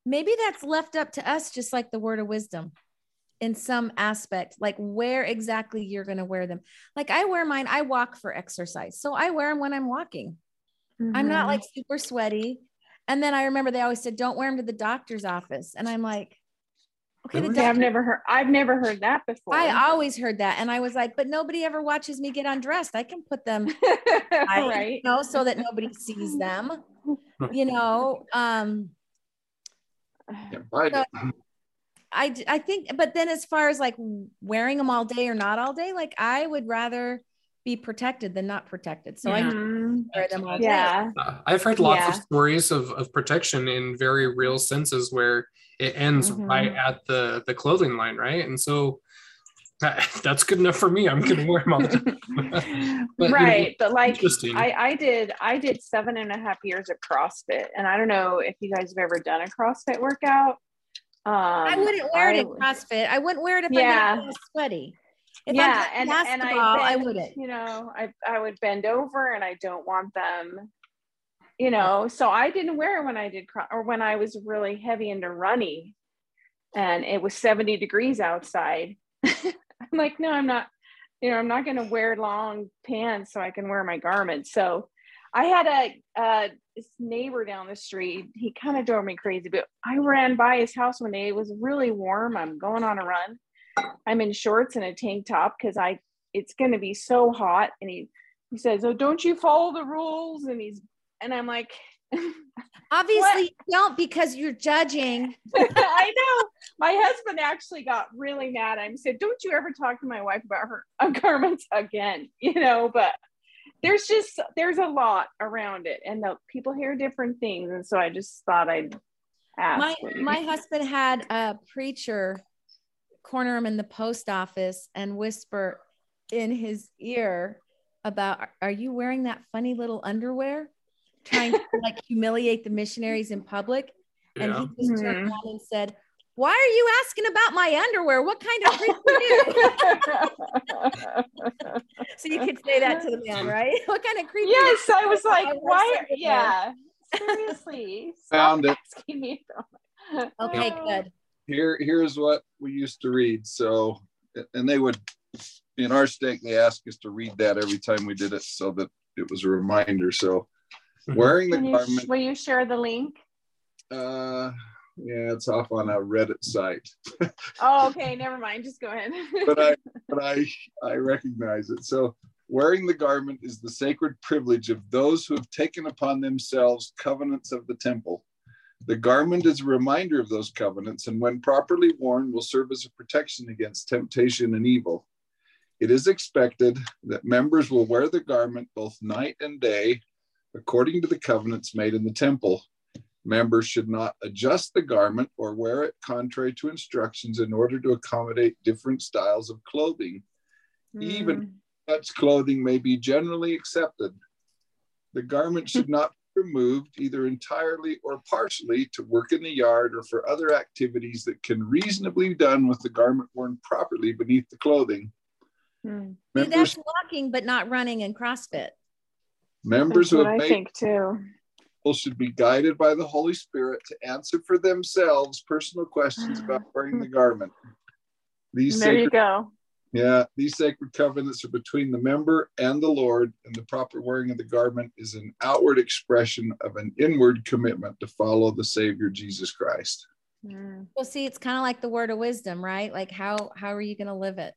maybe that's left up to us, just like the word of wisdom in some aspect, like where exactly you're going to wear them. Like I wear mine, I walk for exercise. So I wear them when I'm walking. Mm-hmm. I'm not mm-hmm. like super sweaty. And then I remember they always said, don't wear them to the doctor's office. And I'm like, okay, the doctor- I've never heard, I've never heard that before. I always heard that. And I was like, but nobody ever watches me get undressed. I can put them, I, right. you know, so that nobody sees them, you know? Um, yeah, so, I, I think, but then as far as like wearing them all day or not all day, like I would rather be protected than not protected. So yeah. I wear them all yeah. Uh, I've heard lots yeah. of stories of, of protection in very real senses where it ends mm-hmm. right at the, the clothing line, right? And so that, that's good enough for me. I'm gonna wear them all the time. but, right. You know, but like I, I did I did seven and a half years of CrossFit. And I don't know if you guys have ever done a CrossFit workout um, I wouldn't wear it in CrossFit. I wouldn't wear it if yeah. I get sweaty. If yeah, and, and I, bend, I wouldn't. You know, I I would bend over, and I don't want them. You know, so I didn't wear it when I did or when I was really heavy into running, and it was seventy degrees outside. I'm like, no, I'm not. You know, I'm not going to wear long pants so I can wear my garments. So I had a, a this neighbor down the street. He kind of drove me crazy, but I ran by his house one day. It was really warm. I'm going on a run. I'm in shorts and a tank top because I it's going to be so hot. And he he says, "Oh, don't you follow the rules?" And he's and I'm like. Obviously, you don't because you're judging. I know. My husband actually got really mad. I said, "Don't you ever talk to my wife about her uh, garments again?" You know, but there's just there's a lot around it and the people hear different things and so i just thought i'd ask my, my husband had a preacher corner him in the post office and whisper in his ear about are you wearing that funny little underwear trying to like humiliate the missionaries in public and yeah. he just turned mm-hmm. around and said why are you asking about my underwear? What kind of creep are you? so you could say that to the man, right? What kind of creep? Yes, I was like, why? Yeah, seriously. Found it. Me. okay, good. Here, here's what we used to read. So, and they would, in our state, they asked us to read that every time we did it, so that it was a reminder. So. Wearing the garment. will you share the link? Uh yeah, it's off on a Reddit site. oh, okay. Never mind. Just go ahead. but I, but I, I recognize it. So wearing the garment is the sacred privilege of those who have taken upon themselves covenants of the temple. The garment is a reminder of those covenants, and when properly worn, will serve as a protection against temptation and evil. It is expected that members will wear the garment both night and day, according to the covenants made in the temple Members should not adjust the garment or wear it contrary to instructions in order to accommodate different styles of clothing. Mm. Even such clothing may be generally accepted. The garment should not be removed either entirely or partially to work in the yard or for other activities that can reasonably be done with the garment worn properly beneath the clothing. Mm. Members, See, that's walking, but not running in CrossFit. Members that's who have I made, think too should be guided by the Holy Spirit to answer for themselves personal questions about wearing the garment. These there sacred, you go. Yeah, these sacred covenants are between the member and the Lord, and the proper wearing of the garment is an outward expression of an inward commitment to follow the Savior Jesus Christ. Mm. Well, see, it's kind of like the word of wisdom, right? Like how how are you going to live it?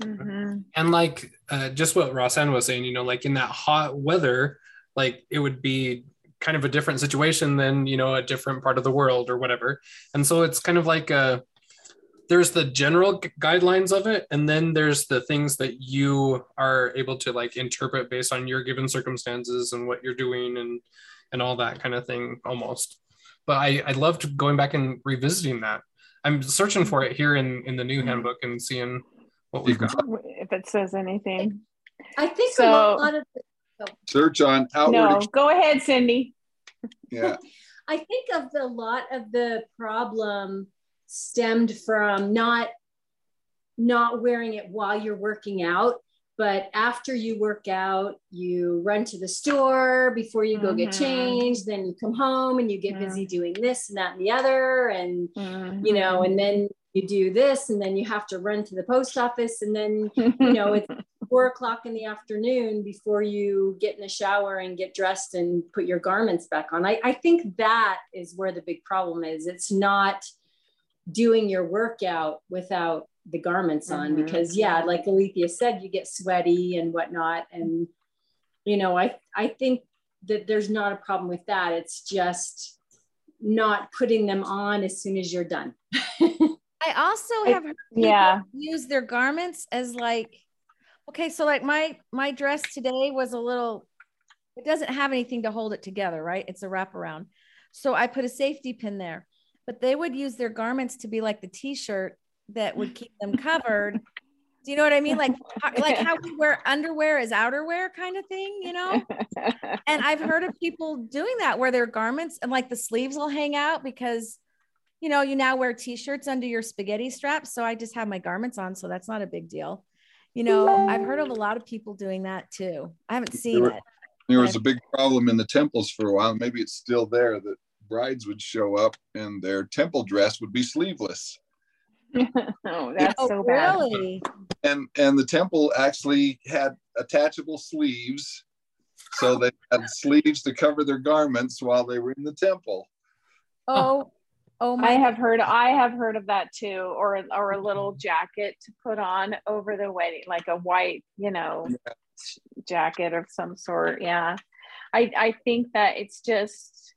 Mm-hmm. And like uh, just what Rosanne was saying, you know, like in that hot weather, like it would be kind of a different situation than you know a different part of the world or whatever and so it's kind of like a uh, there's the general guidelines of it and then there's the things that you are able to like interpret based on your given circumstances and what you're doing and and all that kind of thing almost but I I loved going back and revisiting that. I'm searching for it here in in the new handbook and seeing what we've got. If it says anything. I think So- a lot of Search on outward. No, ex- go ahead, Cindy. Yeah. I think of the lot of the problem stemmed from not not wearing it while you're working out, but after you work out, you run to the store before you go get Mhm. changed, then you come home and you get Yeah. busy doing this and that and the other and you Mm-hmm. know, and then you do this and then you have to run to the post office and then you know it's four o'clock in the afternoon before you get in the shower and get dressed and put your garments back on. I, I think that is where the big problem is. It's not doing your workout without the garments on Mhm. because yeah, like Alethea said, you get sweaty and whatnot. And you know, I I think that there's not a problem with that. It's just not putting them on as soon as you're done. I also I- have heard yeah. use their garments as like, okay, so like my my dress today was a little, it doesn't have anything to hold it together, right? It's a wraparound. So I put a safety pin there, but they would use their garments to be like the t-shirt that would keep them covered. Do you know what I mean? Like, like how we wear underwear as outerwear kind of thing, you know? and I've heard of people doing that where their garments and like the sleeves will hang out because you know you now wear t-shirts under your spaghetti straps so I just have my garments on so that's not a big deal. You know, I've heard of a lot of people doing that too. I haven't seen were- it. There was a big problem in the temples for a while. Maybe it's still there that brides would show up and their temple dress would be sleeveless. oh, that's Oh, so bad. really? And and the temple actually had attachable sleeves. So they had sleeves to cover their garments while they were in the temple. Oh, oh my I have heard I have heard of that too, or or a little mm-hmm. jacket to put on over the wedding, like a white, you know, jacket of some sort. Yeah. I I think that it's just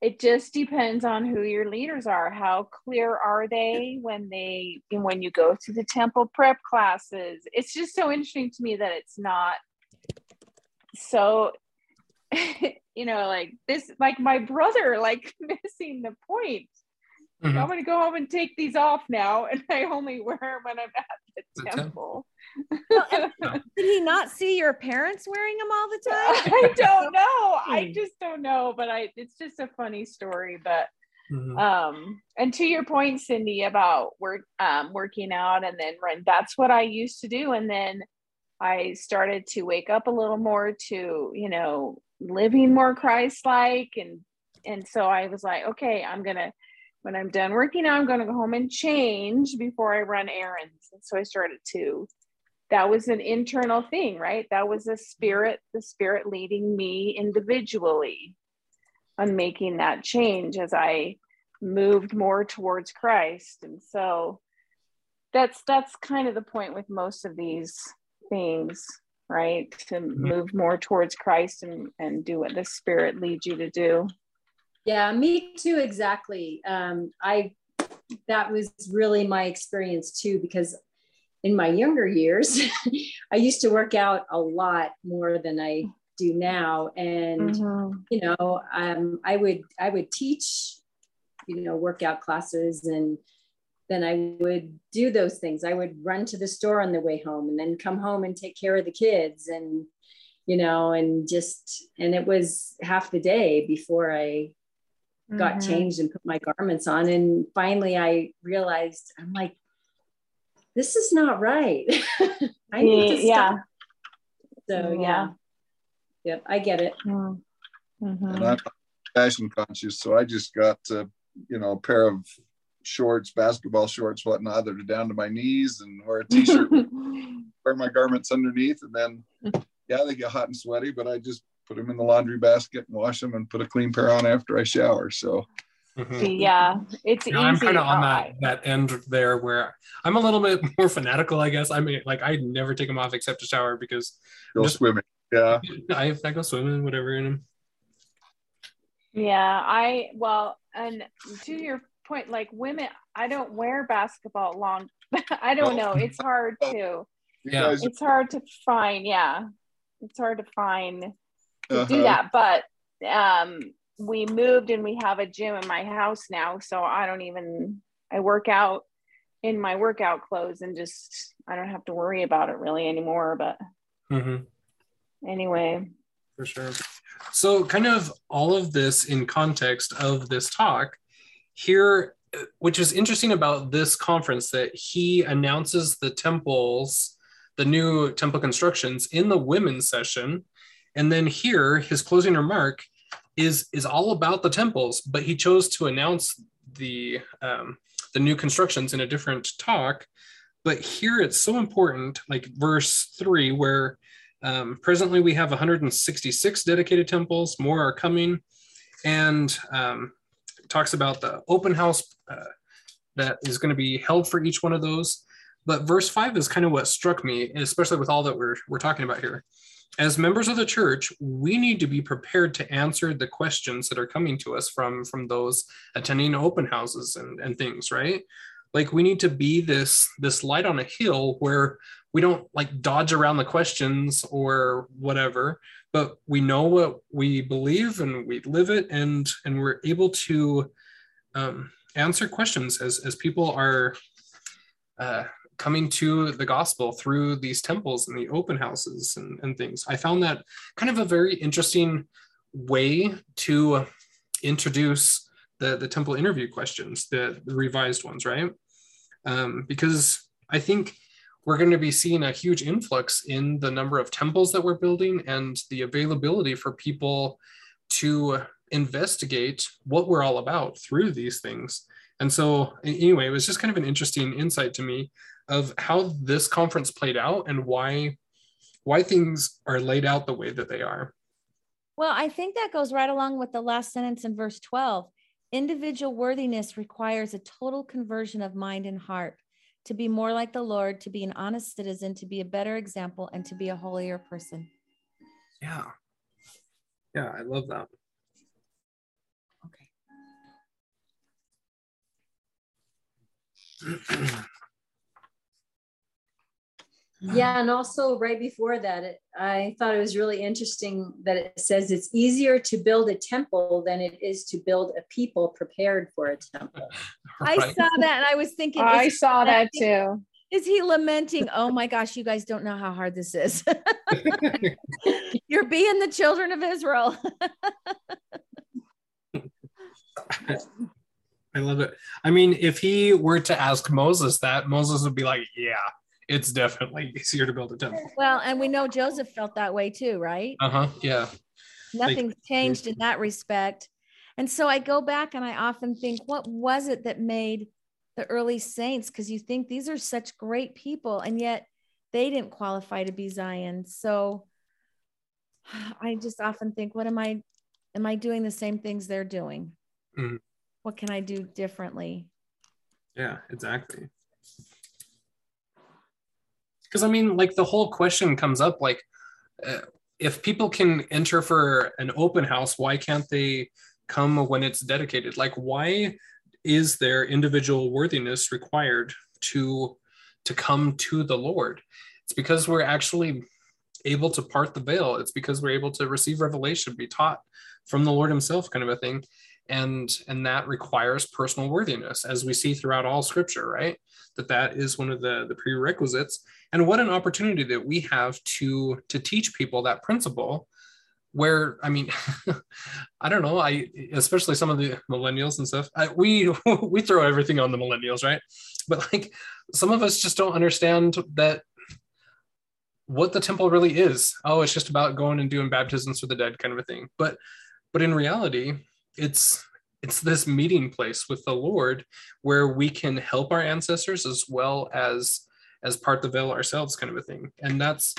it just depends on who your leaders are. How clear are they when they when you go to the temple prep classes? It's just so interesting to me that it's not so you know like this like my brother like missing the point Mhm. i'm gonna go home and take these off now and i only wear them when i'm at the The temple Did he not see your parents wearing them all the time? i don't know i Hmm. just don't know but i it's just a funny story but Mhm. um and to your point cindy about work um working out and then run that's what i used to do and then i started to wake up a little more to you know living more christ-like and and so i was like okay i'm gonna when i'm done working out i'm gonna go home and change before i run errands and so i started to that was an internal thing right that was a spirit the spirit leading me individually on making that change as I moved more towards Christ. And so that's that's kind of the point with most of these things, right? To mm-hmm. move more towards Christ and, and do what the spirit leads you to do. Yeah, me too, exactly. Um, I that was really my experience too, because in my younger years, I used to work out a lot more than I do now. And Mm-hmm. you know, um, I would I would teach, you know, workout classes and then I would do those things. I would run to the store on the way home and then come home and take care of the kids and you know, and just and it was half the day before I got Mhm. changed and put my garments on. And finally I realized I'm like, this is not right. I need to yeah. stop. So Yeah. yeah. Yep, I get it. Mhm. And I'm fashion conscious, so I just got uh, you know a pair of shorts, basketball shorts, whatnot, that are down to my knees, and wear a t-shirt, wear my garments underneath, and then yeah, they get hot and sweaty, but I just put them in the laundry basket and wash them and put a clean pair on after I shower. So Mhm. yeah, it's Yeah, easy. I'm kind of on that I- that end there where I'm a little bit more fanatical, I guess. I mean, like I never take them off except to shower because go Just- swimming. Yeah. I, I go swimming, whatever in them. Yeah, I well, and to your point, like women, I don't wear basketball long. I don't know. It's hard to. Yeah. It's hard to find. Yeah, it's hard to find to do uh-huh. that. But um, we moved and we have a gym in my house now. So I don't even, I work out in my workout clothes and just, I don't have to worry about it really anymore. But mm-hmm. anyway, for sure. So, kind of all of this in context of this talk here, which is interesting about this conference, that he announces the temples, the new temple constructions in the women's session, and then here his closing remark is is all about the temples, but he chose to announce the um, the new constructions in a different talk. But here it's so important, like verse three, where um, presently, we have 166 dedicated temples. More are coming, and um, talks about the open house uh, that is going to be held for each one of those. But verse five is kind of what struck me, especially with all that we're we're talking about here. As members of the church, we need to be prepared to answer the questions that are coming to us from from those attending open houses and, and things, right? Like we need to be this this light on a hill where we don't like dodge around the questions or whatever but we know what we believe and we live it and and we're able to um, answer questions as as people are uh, coming to the gospel through these temples and the open houses and, and things. I found that kind of a very interesting way to introduce the the temple interview questions the, the revised ones right? Um, because i think we're going to be seeing a huge influx in the number of temples that we're building and the availability for people to investigate what we're all about through these things. And so, anyway, it was just kind of an interesting insight to me of how this conference played out and why why things are laid out the way that they are. Well, I think that goes right along with the last sentence in verse 12. Individual worthiness requires a total conversion of mind and heart to be more like the Lord, to be an honest citizen, to be a better example, and to be a holier person. Yeah. Yeah, I love that. Okay. Yeah, and also right before that, it, I thought it was really interesting that it says it's easier to build a temple than it is to build a people prepared for a temple. I saw that and I was thinking, I saw that too. Is he lamenting? Oh my gosh, you guys don't know how hard this is. You're being the children of Israel. I love it. I mean, if he were to ask Moses that, Moses would be like, "Yeah, it's definitely easier to build a temple." well, and we know Joseph felt that way too, right? Uh huh. Yeah. Nothing's changed in that respect. And so I go back and I often think, what was it that made the early saints? Because you think these are such great people, and yet they didn't qualify to be Zion. So I just often think, what am I? Am I doing the same things they're doing? Mhm. What can I do differently? Yeah. Exactly. Because I mean, like the whole question comes up, like, uh, if people can enter for an open house, why can't they come when it's dedicated? Like, why is there individual worthiness required to to come to the Lord? It's because we're actually able to part the veil. It's because we're able to receive revelation, be taught from the Lord Himself, kind of a thing, and and that requires personal worthiness, as we see throughout all Scripture, right? That that is one of the the prerequisites. And what an opportunity that we have to to teach people that principle where i mean i don't know. I especially some of the millennials and stuff. I, we we throw everything on the millennials right? But like some of us just don't understand that what the temple really is. Oh it's just about going and doing baptisms for the dead kind of a thing. But but in reality it's it's this meeting place with the lord where we can help our ancestors as well as as part the veil ourselves kind of a thing and that's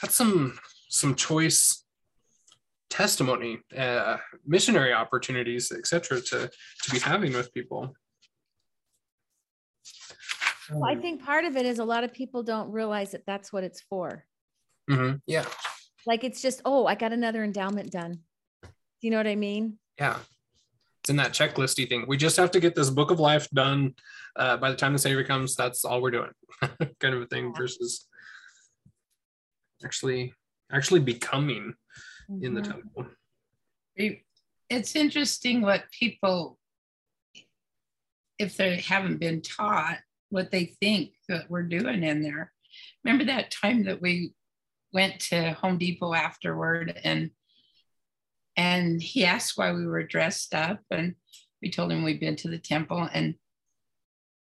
that's some some choice testimony, uh, missionary opportunities, etc., to to be having with people. Well, I think part of it is a lot of people don't realize that that's what it's for. Mhm. Yeah, Like it's just, oh, I got another endowment done. Do you know what I mean? yeah. It's in that checklisty thing. We just have to get this book of life done. Uh, by the time the Savior comes, that's all we're doing, kind of a thing. Versus actually actually becoming in the Mhm. temple. It's interesting what people, if they haven't been taught, what they think that we're doing in there. Remember that time that we went to Home Depot afterward and and he asked why we were dressed up and we told him we'd been to the temple and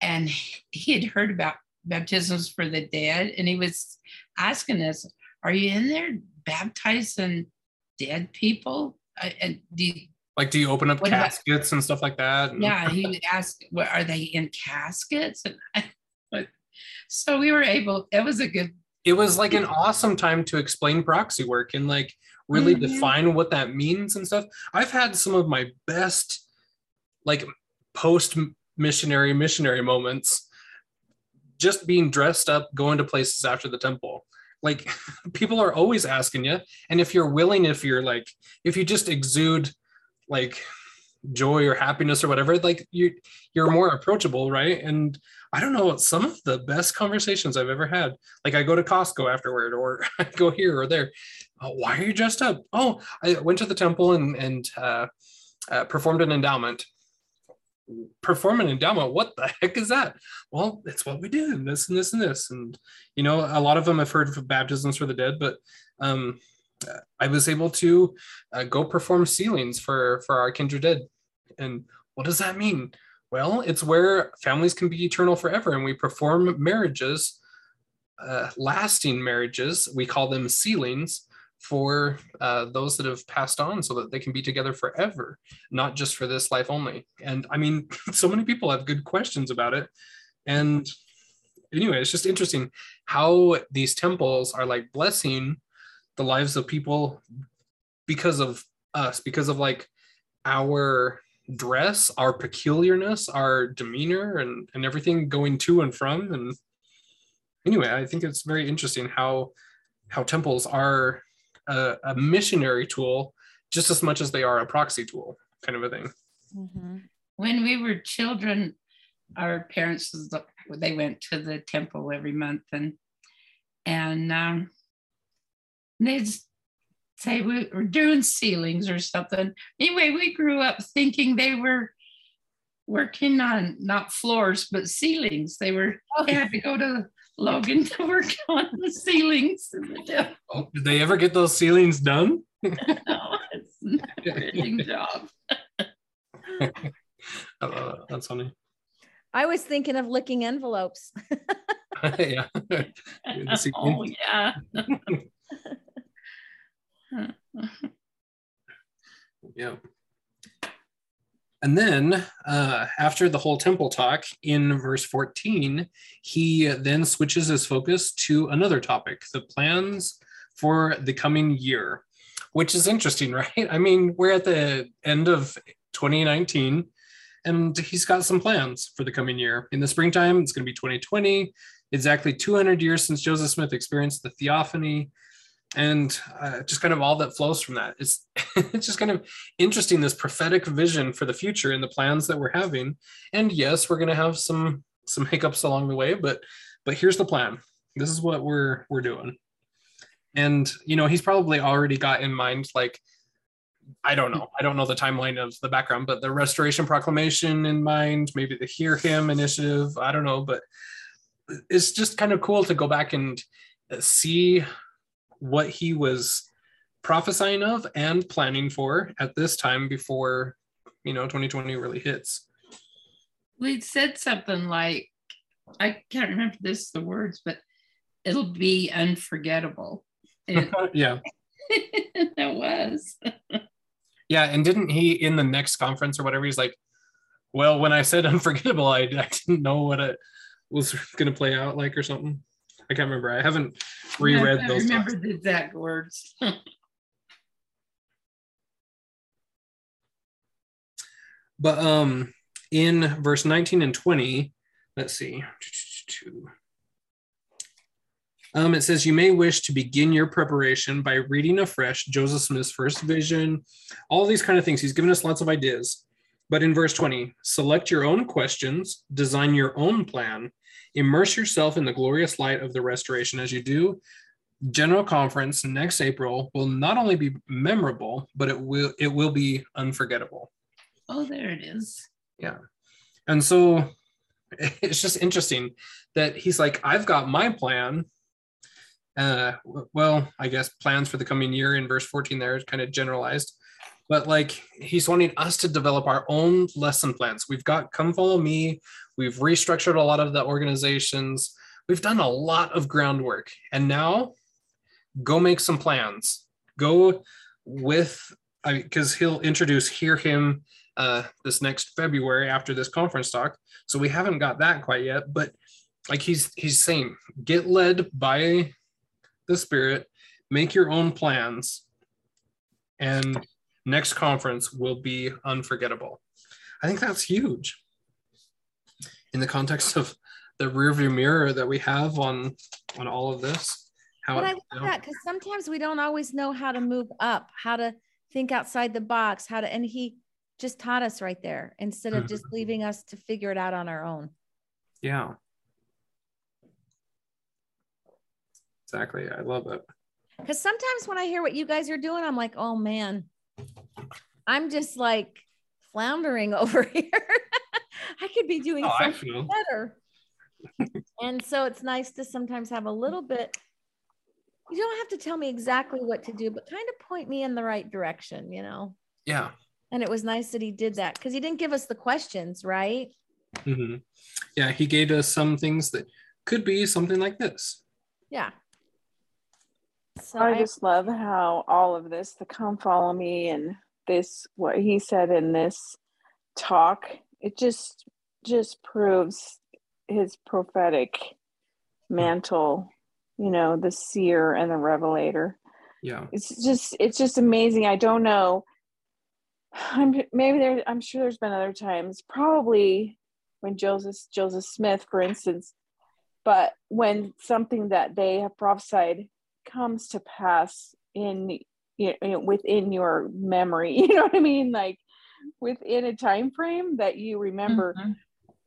and he had heard about baptisms for the dead and he was asking us are you in there baptizing dead people? And do you, like do you open up caskets about, and stuff like that? Yeah he asked well, are they in caskets? And but so we were able it was a good it was like an awesome time to explain proxy work and like really mm-hmm. define what that means and stuff. I've had some of my best like post missionary missionary moments just being dressed up going to places after the temple. Like people are always asking you and if you're willing if you're like if you just exude like joy or happiness or whatever like you you're more approachable right? And i don't know some of the best conversations i've ever had like i go to costco afterward or i go here or there. Oh, why are you dressed up? Oh i went to the temple and and uh, uh, performed an endowment. Perform an endowment? What the heck is that? Well it's what we do and this and this and this and you know a lot of them have heard of baptisms for the dead but um i was able to uh, go perform sealings for for our kindred dead. And what does that mean well it's where families can be eternal forever and we perform marriages uh, lasting marriages we call them sealings for uh, those that have passed on so that they can be together forever, not just for this life only. And I mean, so many people have good questions about it. And anyway, it's just interesting how these temples are like blessing the lives of people because of us, because of like our dress, our peculiarness, our demeanor, and, and everything going to and from. And anyway, I think it's very interesting how how temples are a, a missionary tool just as much as they are a proxy tool, kind of a thing. Mm-hmm. When we were children, our parents they went to the temple every month, and and um, they'd say we were doing ceilings or something. Anyway, we grew up thinking they were working on not floors but ceilings. They were oh. they had to go to Logan to work on the ceilings. Oh, did they ever get those ceilings done? no, it's not a job. oh, that's funny. I was thinking of licking envelopes. yeah. oh, yeah. yeah. And then uh, after the whole temple talk in verse 14, he then switches his focus to another topic the plans for the coming year, which is interesting, right? I mean, we're at the end of 2019 and he's got some plans for the coming year. In the springtime, it's going to be 2020, exactly 200 years since Joseph Smith experienced the theophany and uh, just kind of all that flows from that. It's it's just kind of interesting this prophetic vision for the future and the plans that we're having. And yes, we're going to have some some hiccups along the way, but but here's the plan. This is what we're we're doing. And you know, he's probably already got in mind like I don't know. I don't know the timeline of the background, but the Restoration Proclamation in mind, maybe the Hear Him initiative. I don't know, but it's just kind of cool to go back and see what he was prophesying of and planning for at this time before you know 2020 really hits. We said something like i can't remember this the words but it'll be unforgettable. It, yeah. It was. Yeah and didn't he in the next conference or whatever he's like well when i said unforgettable i, I didn't know what it was going to play out like or something I can't remember. I haven't reread I those. I remember the exact words. but um, in verse 19 and 20, let's see. Um, it says, You may wish to begin your preparation by reading afresh Joseph Smith's first vision, all these kind of things. He's given us lots of ideas. But in verse 20, select your own questions, design your own plan, immerse yourself in the glorious light of the restoration as you do general conference next April will not only be memorable, but it will it will be unforgettable. Oh, there it is. Yeah. And so it's just interesting that he's like, I've got my plan. Uh, well, I guess plans for the coming year in verse 14 there is kind of generalized, but like he's wanting us to develop our own lesson plans. We've got Come Follow Me, we've restructured a lot of the organizations, we've done a lot of groundwork, and now go make some plans. Go with, because he'll introduce Hear Him uh, this next February after this conference talk. So we haven't got that quite yet, but like he's he's saying, get led by the Spirit, make your own plans, and next conference will be unforgettable. I think that's huge in the context of the rearview mirror that we have on on all of this. How but I love you know, that because sometimes we don't always know how to move up, how to think outside the box, how to, and he just taught us right there instead of just mm-hmm. leaving us to figure it out on our own. Yeah. Exactly. I love it. Because sometimes when I hear what you guys are doing, I'm like, oh man, I'm just like floundering over here. I could be doing oh, something better. and so it's nice to sometimes have a little bit. You don't have to tell me exactly what to do, but kind of point me in the right direction, you know? Yeah. And it was nice that he did that because he didn't give us the questions, right? Mm-hmm. Yeah, he gave us some things that could be something like this. Yeah. So I, I just love how all of this, the come follow me and this, what he said in this talk, it just just proves his prophetic mantle, you know, the seer and the revelator. Yeah. It's just it's just amazing. I don't know I'm maybe there. I'm sure there's been other times, probably when Joseph Joseph Smith, for instance, but when something that they have prophesied comes to pass in you know, within your memory, you know what I mean, like within a time frame that you remember. Mm-hmm.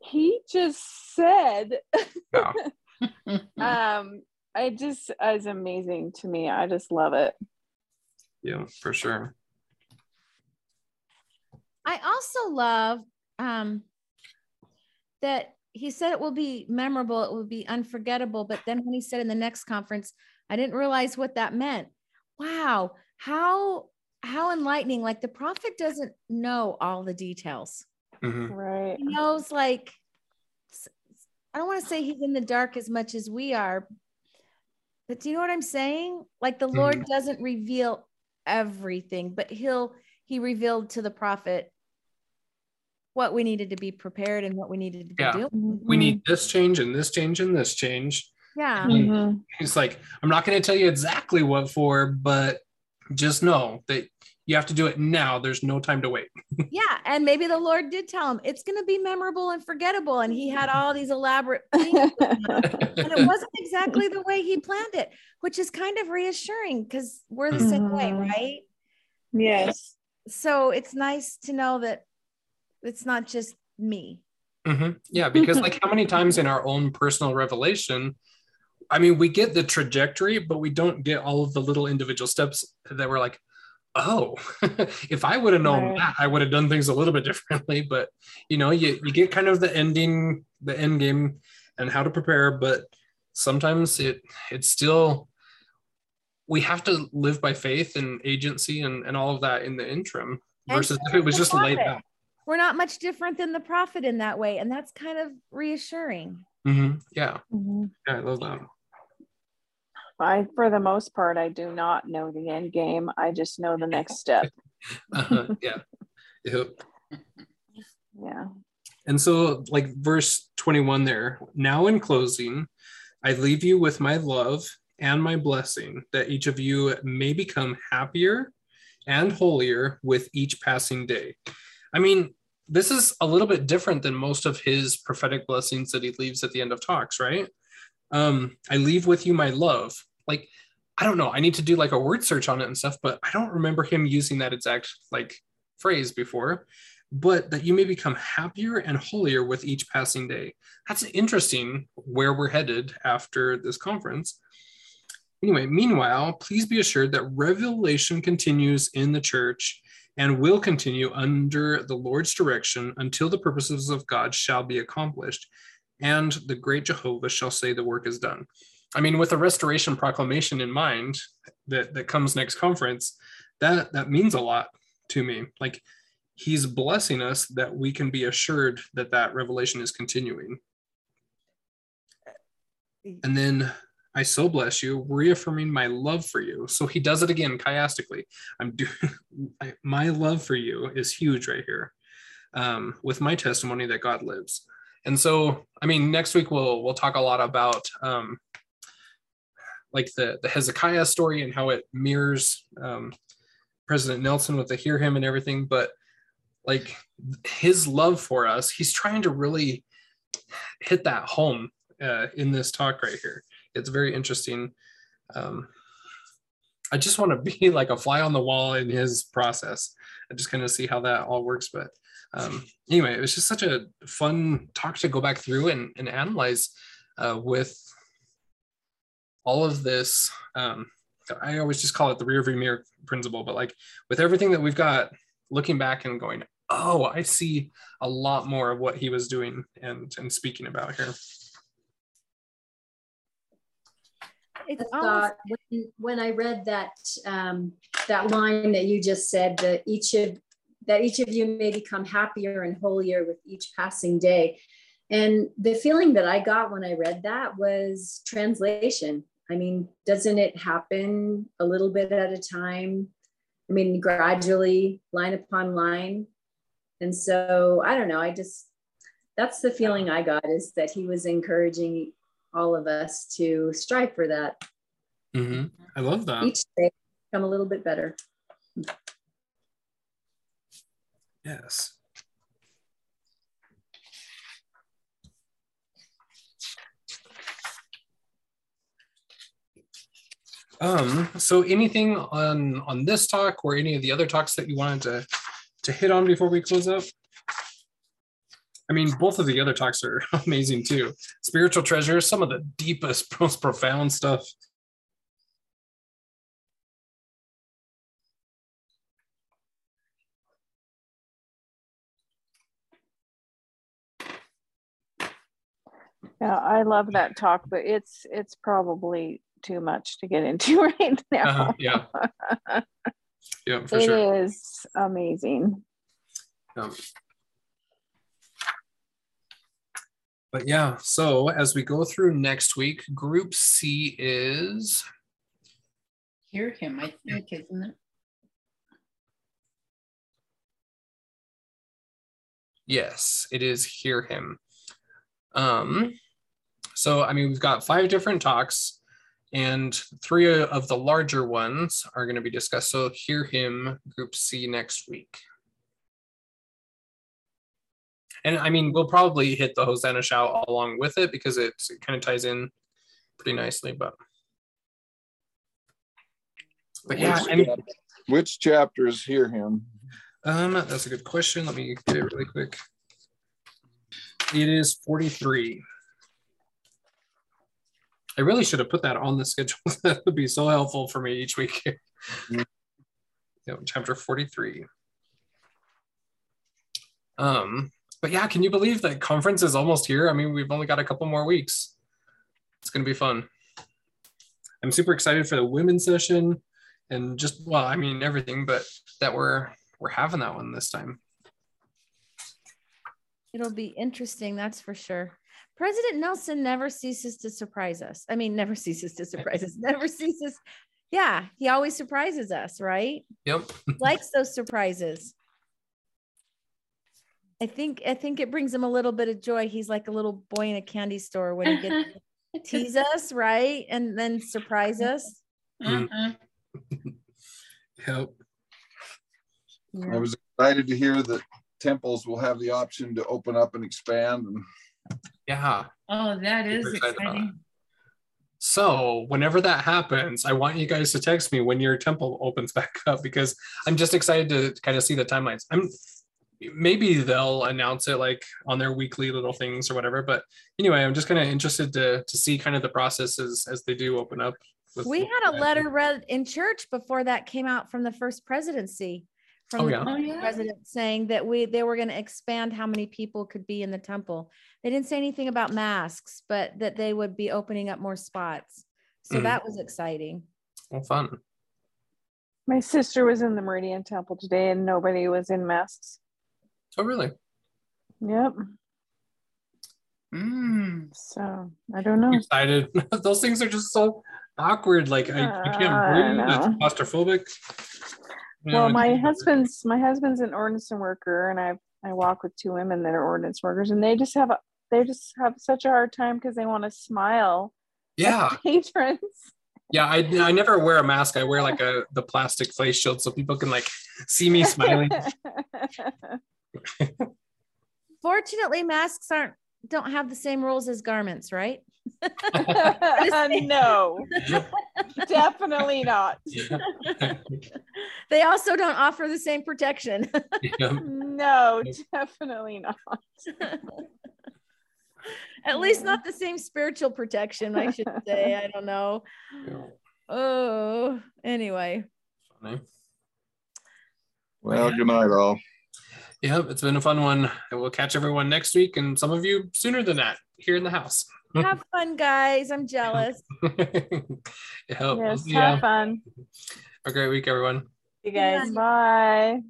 He just said, um, I just is amazing to me. I just love it. Yeah, for sure. I also love um, that he said it will be memorable, it will be unforgettable. But then when he said in the next conference, I didn't realize what that meant. Wow, how how enlightening! Like the prophet doesn't know all the details, mm-hmm. right? He knows like I don't want to say he's in the dark as much as we are, but do you know what I'm saying? Like the mm-hmm. Lord doesn't reveal everything, but he'll he revealed to the prophet what we needed to be prepared and what we needed to yeah. do. We need this change and this change and this change. Yeah. Mm-hmm. He's like, I'm not going to tell you exactly what for, but just know that you have to do it now. There's no time to wait. yeah. And maybe the Lord did tell him it's going to be memorable and forgettable. And he had all these elaborate things. and it wasn't exactly the way he planned it, which is kind of reassuring because we're the mm-hmm. same way, mm-hmm. right? Yes. So it's nice to know that it's not just me. Mm-hmm. Yeah, because like how many times in our own personal revelation, I mean, we get the trajectory, but we don't get all of the little individual steps that we're like, oh, if I would have known right. that, I would have done things a little bit differently. But you know, you, you get kind of the ending, the end game and how to prepare, but sometimes it it's still we have to live by faith and agency and, and all of that in the interim versus if it was just laid out we're not much different than the prophet in that way and that's kind of reassuring mm-hmm. yeah mm-hmm. yeah i love that I, for the most part, I do not know the end game. I just know the next step. uh-huh. Yeah. Yep. Yeah. And so, like verse 21 there, now in closing, I leave you with my love and my blessing that each of you may become happier and holier with each passing day. I mean, this is a little bit different than most of his prophetic blessings that he leaves at the end of talks, right? Um, I leave with you my love. Like, I don't know. I need to do like a word search on it and stuff, but I don't remember him using that exact like phrase before. But that you may become happier and holier with each passing day. That's interesting where we're headed after this conference. anyway, meanwhile, please be assured that revelation continues in the church and will continue under the Lord's direction until the purposes of God shall be accomplished, and the great Jehovah shall say the work is done. I mean, with the restoration proclamation in mind that, that comes next conference, that that means a lot to me. Like he's blessing us that we can be assured that that revelation is continuing. And then I so bless you, reaffirming my love for you. So he does it again chiastically. I'm doing my love for you is huge right here, um, with my testimony that God lives. And so, I mean, next week we'll we'll talk a lot about um, like the the Hezekiah story and how it mirrors um, President Nelson with the hear him and everything. But like his love for us, he's trying to really hit that home uh, in this talk right here it's very interesting. Um, I just want to be like a fly on the wall in his process I just kind of see how that all works. But um, anyway, it was just such a fun talk to go back through and, and analyze uh, with all of this. Um, I always just call it the rear view mirror principle, but like with everything that we've got, looking back and going, oh, I see a lot more of what he was doing and and speaking about here. it's I thought when, when I read that um, that line that you just said that each of that each of you may become happier and holier with each passing day. And the feeling that I got when I read that was translation. I mean, doesn't it happen a little bit at a time? I mean, gradually, line upon line. And so I don't know. I just, that's the feeling I got is that he was encouraging all of us to strive for that. Mm-hmm. I love that. Each day become a little bit better. Yes. Um, so anything on on this talk or any of the other talks that you wanted to to hit on before we close up? I mean, both of the other talks are amazing too. Spiritual treasures, some of the deepest, most profound stuff. Yeah, I love that talk, but it's it's probably too much to get into right now. Uh-huh, yeah. yeah, for it sure. It is amazing. Um, but yeah, so as we go through next week, group C is hear him, I think, isn't it? Yes, it is hear him. Um, so I mean, we've got five different talks, and three of the larger ones are going to be discussed. So hear him, group C next week. And I mean, we'll probably hit the Hosanna shout along with it because it kind of ties in pretty nicely. But, but yeah, which, and, which chapters hear him? Um, that's a good question. Let me get it really quick. It is 43. I really should have put that on the schedule. that would be so helpful for me each week. Mm-hmm. yeah, chapter 43. Um, but yeah, can you believe that conference is almost here? I mean, we've only got a couple more weeks. It's going to be fun. I'm super excited for the women's session and just well, I mean everything, but that we're we're having that one this time. It'll be interesting, that's for sure. President Nelson never ceases to surprise us. I mean, never ceases to surprise us. Never ceases. Yeah, he always surprises us, right? Yep. Likes those surprises. I think I think it brings him a little bit of joy. He's like a little boy in a candy store when he gets to tease us, right? And then surprise us. Mm-hmm. yep. I was excited to hear that temples will have the option to open up and expand and yeah. Oh, that is exciting. So, whenever that happens, I want you guys to text me when your temple opens back up because I'm just excited to kind of see the timelines. I'm maybe they'll announce it like on their weekly little things or whatever but anyway i'm just kind of interested to to see kind of the processes as they do open up with- We had a letter read in church before that came out from the first presidency. From Oh, the? Oh, yeah. president saying that we, they were gonna expand how many people could be in the temple. They didn't say anything about masks, but that they would be opening up more spots. So Mhm. that was exciting. Well, fun. My sister was in the Meridian Temple today and nobody was in masks. Oh, really? Yep. Mm. So I don't know. Excited. Those things are just so awkward. Like I, you Uh, I can't breathe. It's claustrophobic. You Well, my it's- husband's my husband's an ordinance worker, and I I walk with two women that are ordinance workers, and they just have a they just have such a hard time because they want to smile Yeah, patrons. yeah. I I never wear a mask. I wear like a the plastic face shield so people can like see me smiling. Fortunately, masks aren't, don't have the same rules as garments, right? no, definitely not. Yeah. They also don't offer the same protection. Yeah. No, definitely not. At least not the same spiritual protection, I should say. I don't know. Oh, anyway. Funny. Well, good night, all. Yep, it's been a fun one. And we'll catch everyone next week and some of you sooner than that here in the house. Have fun, guys. I'm jealous. yep, we'll Yes, see have fun. Have a great week, everyone. You guys. Bye.